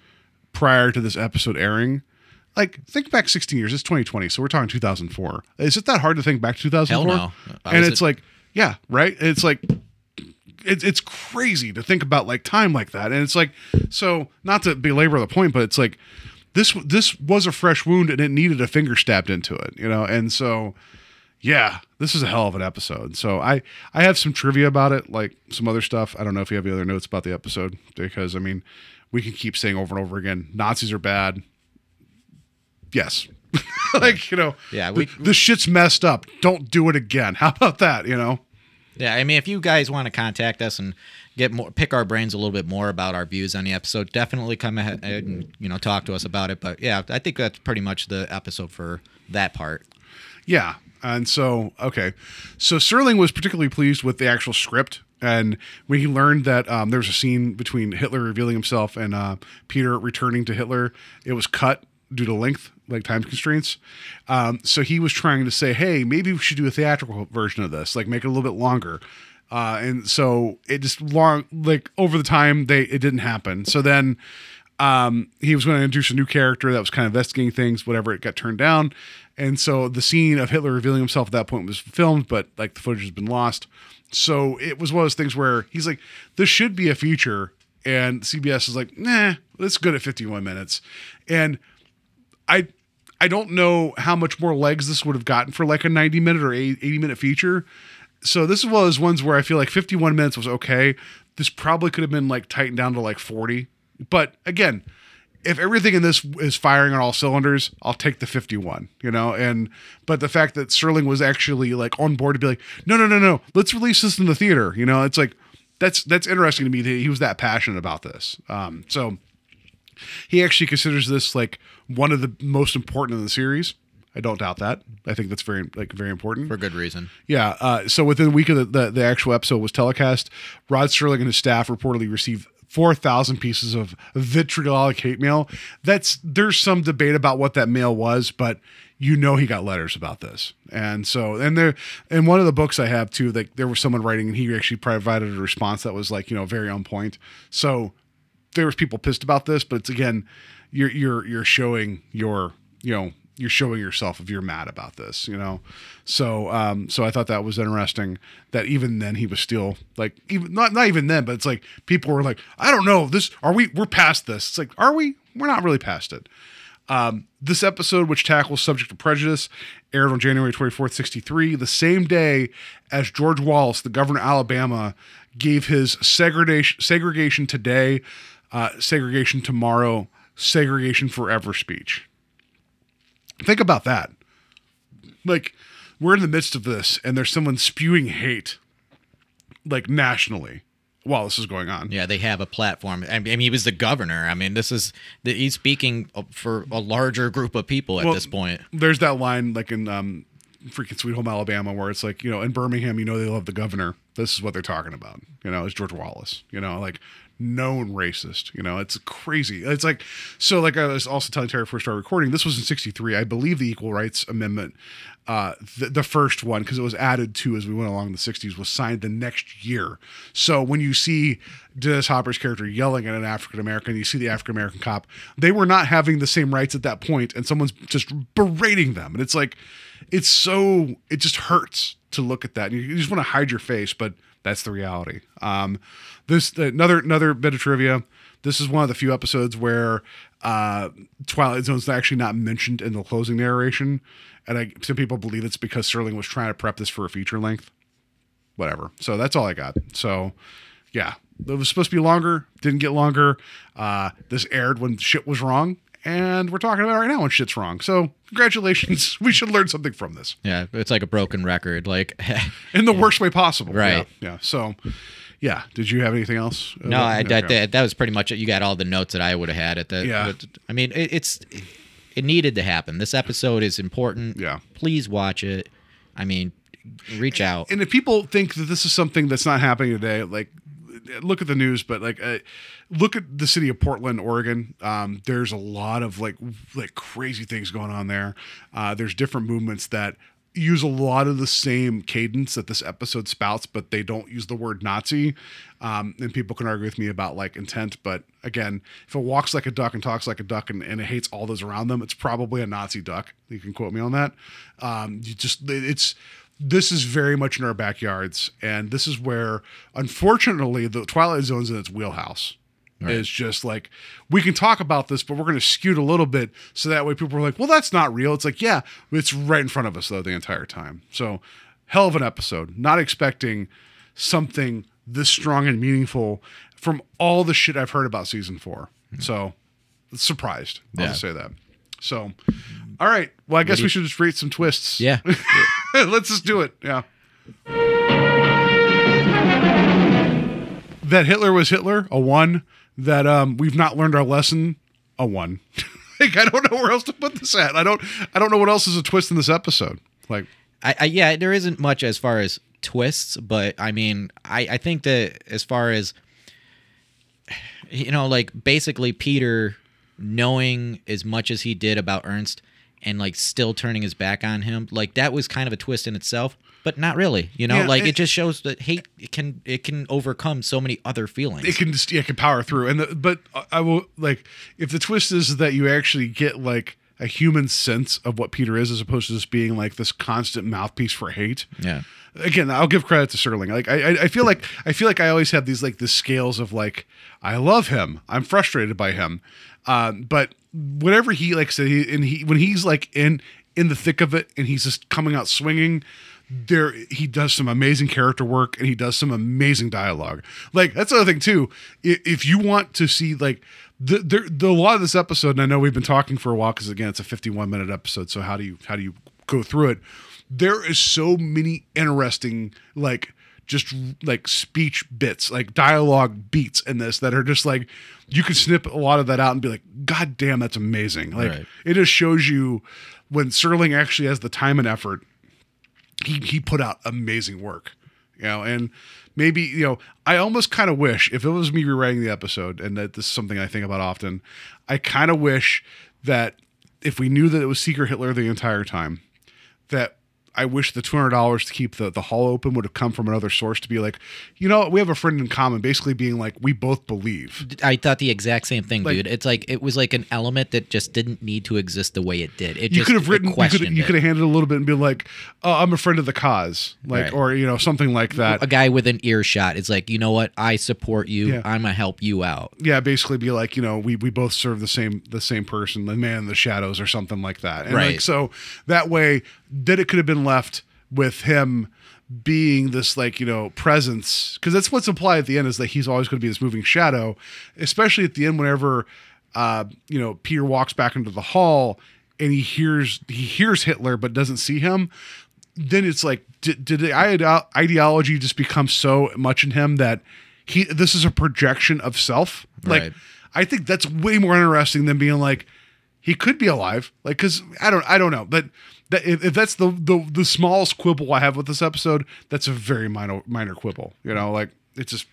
prior to this episode airing. Like, think back 16 years. It's 2020, so we're talking 2004. Is it that hard to think back to 2004? Hell no. And it's at- like, yeah, right. It's like, it's it's crazy to think about like time like that, and it's like, so not to belabor the point, but it's like, this this was a fresh wound and it needed a finger stabbed into it, you know, and so yeah, this is a hell of an episode. So I I have some trivia about it, like some other stuff. I don't know if you have any other notes about the episode because I mean, we can keep saying over and over again, Nazis are bad. Yes. like, you know, Yeah, the, we- the shit's messed up. Don't do it again. How about that, you know? Yeah, I mean, if you guys want to contact us and get more, pick our brains a little bit more about our views on the episode, definitely come ahead and you know talk to us about it. But yeah, I think that's pretty much the episode for that part. Yeah. And so, okay. So Serling was particularly pleased with the actual script. And when he learned that um, there was a scene between Hitler revealing himself and uh, Peter returning to Hitler, it was cut due to length, like time constraints. Um, so he was trying to say, hey, maybe we should do a theatrical version of this, like make it a little bit longer. Uh, and so it just long, like over the time, they it didn't happen. So then um, he was going to introduce a new character that was kind of investigating things, whatever. It got turned down, and so the scene of Hitler revealing himself at that point was filmed, but like the footage has been lost. So it was one of those things where he's like, "This should be a feature," and CBS is like, "Nah, it's good at 51 minutes," and I. I don't know how much more legs this would have gotten for like a 90 minute or 80 minute feature. So this is one of those ones where I feel like 51 minutes was okay. This probably could have been like tightened down to like 40. But again, if everything in this is firing on all cylinders, I'll take the 51, you know? And but the fact that Serling was actually like on board to be like, no, no, no, no, let's release this in the theater, you know, it's like that's that's interesting to me that he was that passionate about this. Um, so he actually considers this like one of the most important in the series. I don't doubt that. I think that's very like very important. For good reason. Yeah. Uh, so within a week of the, the, the actual episode was telecast, Rod Serling and his staff reportedly received 4,000 pieces of vitriolic hate mail. That's there's some debate about what that mail was, but you know he got letters about this. And so and there in one of the books I have too, like there was someone writing and he actually provided a response that was like, you know, very on point. So there was people pissed about this, but it's again, you're you're you're showing your you know you're showing yourself if you're mad about this, you know. So um so I thought that was interesting that even then he was still like even not not even then, but it's like people were like, I don't know, this are we we're past this. It's like, are we? We're not really past it. Um, this episode, which tackles subject of prejudice, aired on January 24th, 63, the same day as George Wallace, the governor of Alabama, gave his segregation, segregation today, uh, segregation tomorrow, segregation forever speech. Think about that. Like, we're in the midst of this, and there's someone spewing hate, like nationally, while this is going on. Yeah, they have a platform. I mean, he was the governor. I mean, this is the, he's speaking for a larger group of people at Well, this point. There's that line like in um, freaking Sweet Home Alabama where it's like, you know, in Birmingham, you know, they love the governor. This is what they're talking about. You know, it's George Wallace, you know, like known racist. You know, it's crazy. It's like, so like I was also telling Terry before we started recording, this was in 63. I believe the Equal Rights Amendment, uh, the, the first one, because it was added to as we went along in the 60s, was signed the next year. So when you see Dennis Hopper's character yelling at an African American, you see the African American cop, they were not having the same rights at that point, and someone's just berating them. And it's like, it's so, it just hurts to look at that. And you, you just want to hide your face, but that's the reality. Um, this another another bit of trivia. This is one of the few episodes where uh, Twilight Zone's actually not mentioned in the closing narration, and I, some people believe it's because Serling was trying to prep this for a feature length. Whatever. So that's all I got. So yeah, it was supposed to be longer. Didn't get longer. Uh, this aired when shit was wrong, and we're talking about it right now when shit's wrong. So congratulations. we should learn something from this Yeah, it's like a broken record. Like, in the worst way possible. Right. Yeah. yeah. So, yeah. Did you have anything else? Uh, no, I, Okay. that, that that was pretty much it. You got all the notes that I would have had at that. Yeah. I mean, it, it's it needed to happen. This episode is important. Yeah. Please watch it. I mean, reach out. And if people think that this is something that's not happening today, like look at the news, but like uh, look at the city of Portland, Oregon. Um, there's a lot of like like crazy things going on there. Uh, there's different movements that use a lot of the same cadence that this episode spouts, but they don't use the word Nazi. Um, and people can argue with me about like intent, but again, if it walks like a duck and talks like a duck and, and it hates all those around them, it's probably a Nazi duck. You can quote me on that. Um, you just it's this is very much in our backyards, and this is where, unfortunately, the Twilight Zone's in its wheelhouse. Is just like we can talk about this, but we're going to skew it a little bit so that way people are like, "Well, that's not real." It's like, yeah, it's right in front of us though the entire time. So, hell of an episode. Not expecting something this strong and meaningful from all the shit I've heard about season four. Hmm. So, surprised. I'll Yeah. say that. So, all right. Well, I guess we should just rate some twists. Yeah. Let's just do it. Yeah. That Hitler was Hitler, a one. That um, we've not learned our lesson, a one. like I don't know where else to put this at. I don't. I don't know what else is a twist in this episode. Like I, I yeah, there isn't much as far as twists, but I mean, I I think that as far as you know, like basically Peter knowing as much as he did about Ernst and like still turning his back on him, like that was kind of a twist in itself, but not really. You know, Yeah, like it, it- just shows that hate it can it can overcome so many other feelings. it can just yeah, it can power through. And the, but I will like if the twist is that you actually get like a human sense of what Peter is, as opposed to just being like this constant mouthpiece for hate. yeah. again i'll give credit to Serling like I, I i feel like i feel like i always have these like the scales of like i love him i'm frustrated by him um but whatever he like said he and he when he's like in in the thick of it and he's just coming out swinging there he does some amazing character work and he does some amazing dialogue. Like that's the other thing too. I- if you want to see like the, the, the a lot of this episode and i know we've been talking for a while because again it's a 51 minute episode so how do you how do you go through it? There is so many interesting like just like speech bits like dialogue beats in this that are just like you can snip a lot of that out and be like god damn that's amazing like Right. it just shows you when Serling actually has the time and effort he he put out amazing work You know, and maybe you know, I almost kind of wish if it was me rewriting the episode, and that this is something I think about often. I kind of wish that if we knew that it was Secret Hitler the entire time, that I wish the two hundred dollars to keep the the hall open would have come from another source to be like, you know, we have a friend in common, basically being like, we both believe. I thought the exact same thing, Like- dude. It's like it was like an element that just didn't need to exist the way it did. It You just could have written, you could you could have handed a little bit and been like, oh, I'm a friend of the cause, like, Right. or you know, something like that. a guy with an earshot. is like you know what? I support you. Yeah. I'm gonna help you out. yeah, basically be like, you know, we we both serve the same the same person, the man in the shadows, or something like that. And like Right. so that way, then it could have been left with him being this like you know presence because that's what's implied at the end is that he's always going to be this moving shadow, especially at the end whenever uh you know Peter walks back into the hall and he hears he hears Hitler but doesn't see him. Then it's like did, did the ideology just become so much in him that he this is a projection of self like Right. I think that's way more interesting than being like he could be alive. Like, cause I don't, I don't know, but that, if, if that's the, the the smallest quibble I have with this episode, that's a very minor minor quibble. You know, like it's just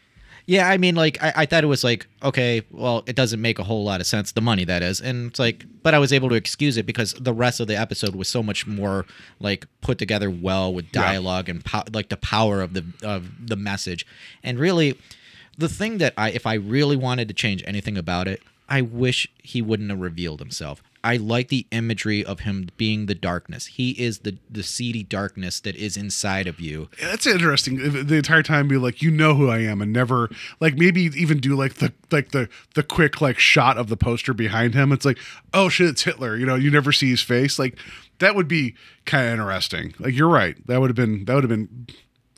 Yeah, I mean, like I, I thought it was like okay, well, it doesn't make a whole lot of sense. The money that is, and it's like, but I was able to excuse it because the rest of the episode was so much more like put together well with dialogue and po- like the power of the of the message, and really, the thing that I if I really wanted to change anything about it, I wish he wouldn't have revealed himself. I like the imagery of him being the darkness. He is the the seedy darkness that is inside of you. that's interesting. The entire time be like, you know who I am, and never like maybe even do like the like the the quick like shot of the poster behind him. It's like, oh shit, it's Hitler. You know, you never see his face. Like that would be kind of interesting. Like you're right. That would have been that would have been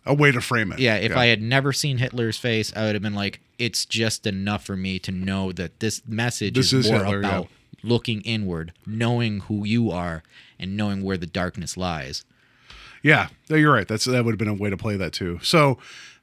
a way to frame it. Yeah, if I had never seen Hitler's face, I would have been like, it's just enough for me to know that this message This is, is more Hitler, about yeah. Looking inward, knowing who you are, and knowing where the darkness lies. Yeah, you're right. That's that would have been a way to play that too. So,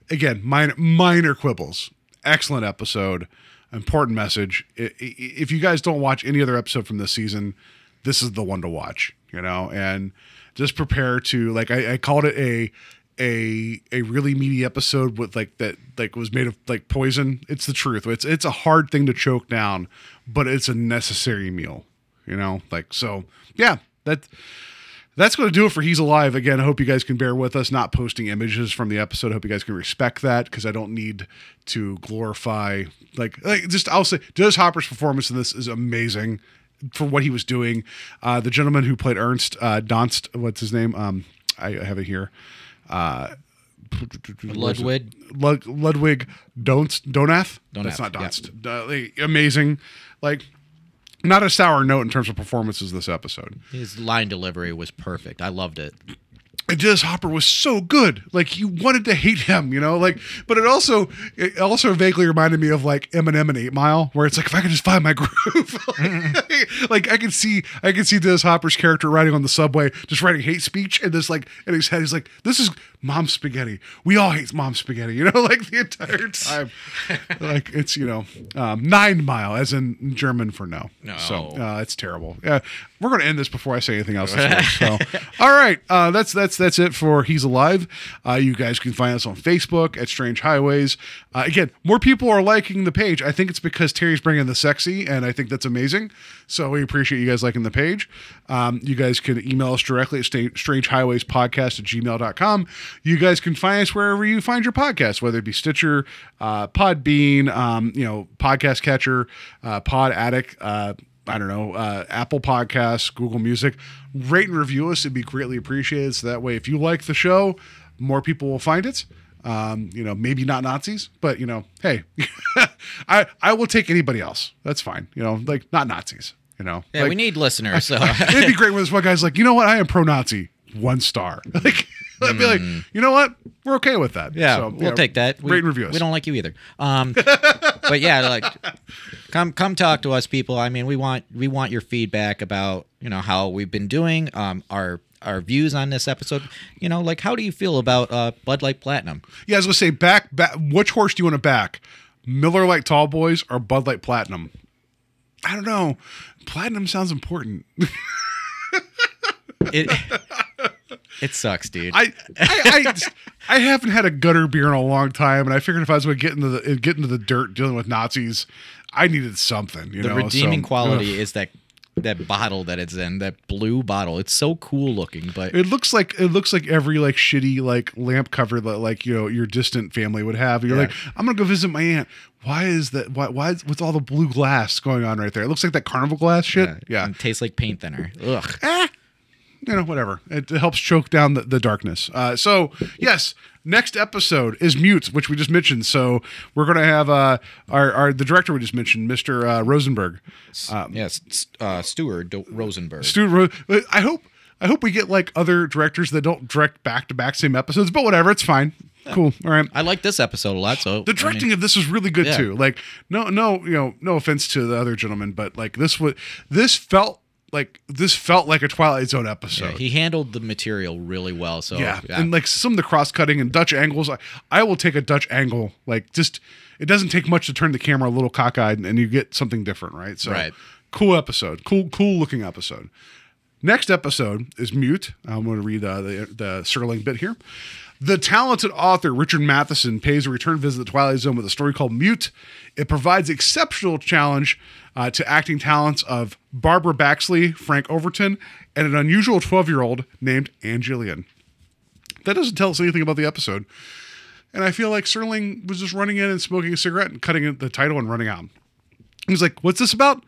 again, minor minor quibbles. Excellent episode. Important message. If you guys don't watch any other episode from this season, this is the one to watch. You know, and just prepare to like I, I called it a a a really meaty episode with like that like was made of like poison. It's the truth. It's it's a hard thing to choke down, but it's a necessary meal. You know, like so. Yeah, that that's going to do it for He's Alive. Again, I hope you guys can bear with us not posting images from the episode. I hope you guys can respect that because I don't need to glorify, like, like just I'll say, Dennis Hopper's performance in this is amazing for what he was doing. Uh, the gentleman who played Ernst uh, Donst, what's his name? Um, I have it here. Uh, Ludwig. Lud- Ludwig Donst Donath. That's Donath, not yeah. Donst. Uh, like, amazing. Like, not a sour note in terms of performances this episode. His line delivery was perfect. I loved it. And Dennis Hopper was so good. Like you wanted to hate him, you know. Like, but it also it also vaguely reminded me of like Eminem and Eight Mile, where it's like if I could just find my groove, like, like, I can see I can see Dennis Hopper's character riding on the subway, just writing hate speech, and this like in his head he's like, "This is mom spaghetti. We all hate mom spaghetti," you know, like the entire time. like it's you know um, nine mile as in German for no. No. So uh, it's terrible. Yeah, we're gonna end this before I say anything else. Week, so, all right, uh, that's that's that's it for He's Alive. Uh, you guys can find us on Facebook at Strange Highways. Uh, again, more people are liking the page. I think it's because Terry's bringing the sexy, and I think that's amazing. So we appreciate you guys liking the page. Um, you guys can email us directly at strangehighwayspodcast at gmail.com. You guys can find us wherever you find your podcast, whether it be Stitcher, uh, Podbean, um, you know, Podcast Catcher, uh, Pod Addict, uh, I don't know, uh, Apple Podcasts, Google Music. Rate and review us. It'd be greatly appreciated. So that way, if you like the show, more people will find it. Um, you know, maybe not Nazis, but you know, hey, I I will take anybody else. That's fine. You know, like not Nazis. You know, Yeah, Like, we need listeners. So It'd be great when this one guy's like, you know what, I am pro-Nazi, one star. Like, I'd be like, you know what, we're okay with that. Mm. yeah, So, we'll take that. We, Rate and review us. We don't like you either. Um, but yeah, like come come talk to us, people. I mean, we want we want your feedback about you know how we've been doing. Um, our our views on this episode. You know, like how do you feel about uh, Bud Light Platinum? Yeah, I was gonna say, back, back. Which horse do you want to back? Miller Lite Tall Boys or Bud Light Platinum? I don't know. Platinum sounds important. It It sucks, dude. I I, I, I haven't had a gutter beer in a long time, and I figured if I was going to get into the get into the dirt dealing with Nazis, I needed something. You the know, redeeming so, quality ugh. is that that bottle that it's in, that blue bottle. It's so cool looking, but It looks like it looks like every like shitty like lamp cover that like you know your distant family would have. You're Yeah. like, I'm gonna go visit my aunt. Why is that? Why? Why? is- What's all the blue glass going on right there? It looks like that carnival glass shit. Yeah. and tastes like paint thinner. Ugh. Eh, you know, whatever. It, helps choke down the, the darkness. Uh, so yes, next episode is Mute, which we just mentioned. So we're gonna have uh, our, our the director we just mentioned, Mr. Uh, Rosenberg. yes, s- uh, Stuart Do- Rosenberg. Stu, Ro- I hope I hope we get like other directors that don't direct back to back same episodes, but whatever, it's fine. Cool. All right. I like this episode a lot. So The directing of this was really good Yeah. too. Like no no, you know, no offense to the other gentleman, but like this was this felt like this felt like a Twilight Zone episode. he handled the material really well. So yeah. And like some of the cross cutting and Dutch angles, I, I will take a Dutch angle. Like just it doesn't take much to turn the camera a little cockeyed and you get something different, right? So Right. cool episode. Cool, cool looking episode. Next episode is Mute. I'm going to read uh, the, the Serling bit here. The talented author Richard Matheson pays a return visit to the Twilight Zone with a story called Mute. It provides exceptional challenge uh, to acting talents of Barbara Baxley, Frank Overton, and an unusual 12 year old named Ann Jillian. That doesn't tell us anything about the episode. And I feel like Serling was just running in and smoking a cigarette and cutting the title and running out. He's like, "What's this about?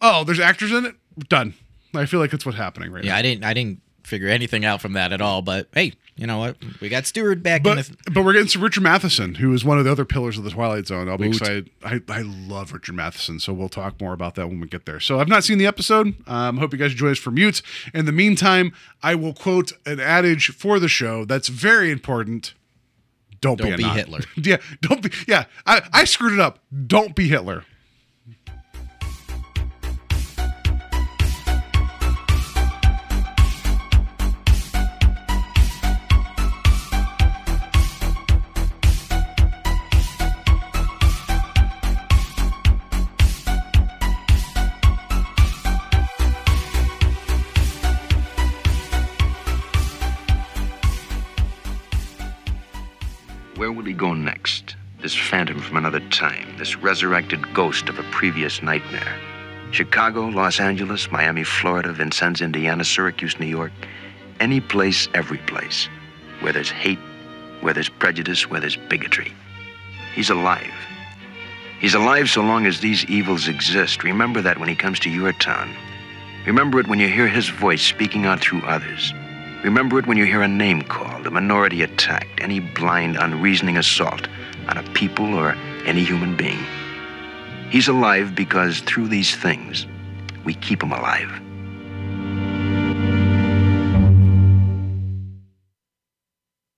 Oh, there's actors in it. Done." I feel like that's what's happening right yeah, now. I didn't I didn't figure anything out from that at all. But hey, you know what? We got Stuart back in But the. but we're getting some Richard Matheson, who is one of the other pillars of the Twilight Zone. I'll be excited. I, I love Richard Matheson, so we'll talk more about that when we get there. So I've not seen the episode. Um, hope you guys enjoy us for mutes. In the meantime, I will quote an adage for the show that's very important. Don't, be, Don't be Nazi. Hitler. Yeah, don't be. Yeah, I, I screwed it up. Don't be Hitler. This phantom from another time, this resurrected ghost of a previous nightmare. Chicago, Los Angeles, Miami, Florida, Vincennes, Indiana, Syracuse, New York. Any place, every place. Where there's hate, where there's prejudice, where there's bigotry. He's alive. He's alive so long as these evils exist. Remember that when he comes to your town. Remember it when you hear his voice speaking out through others. Remember it when you hear a name called, a minority attacked, any blind, unreasoning assault on a people or any human being. He's alive because through these things, we keep him alive.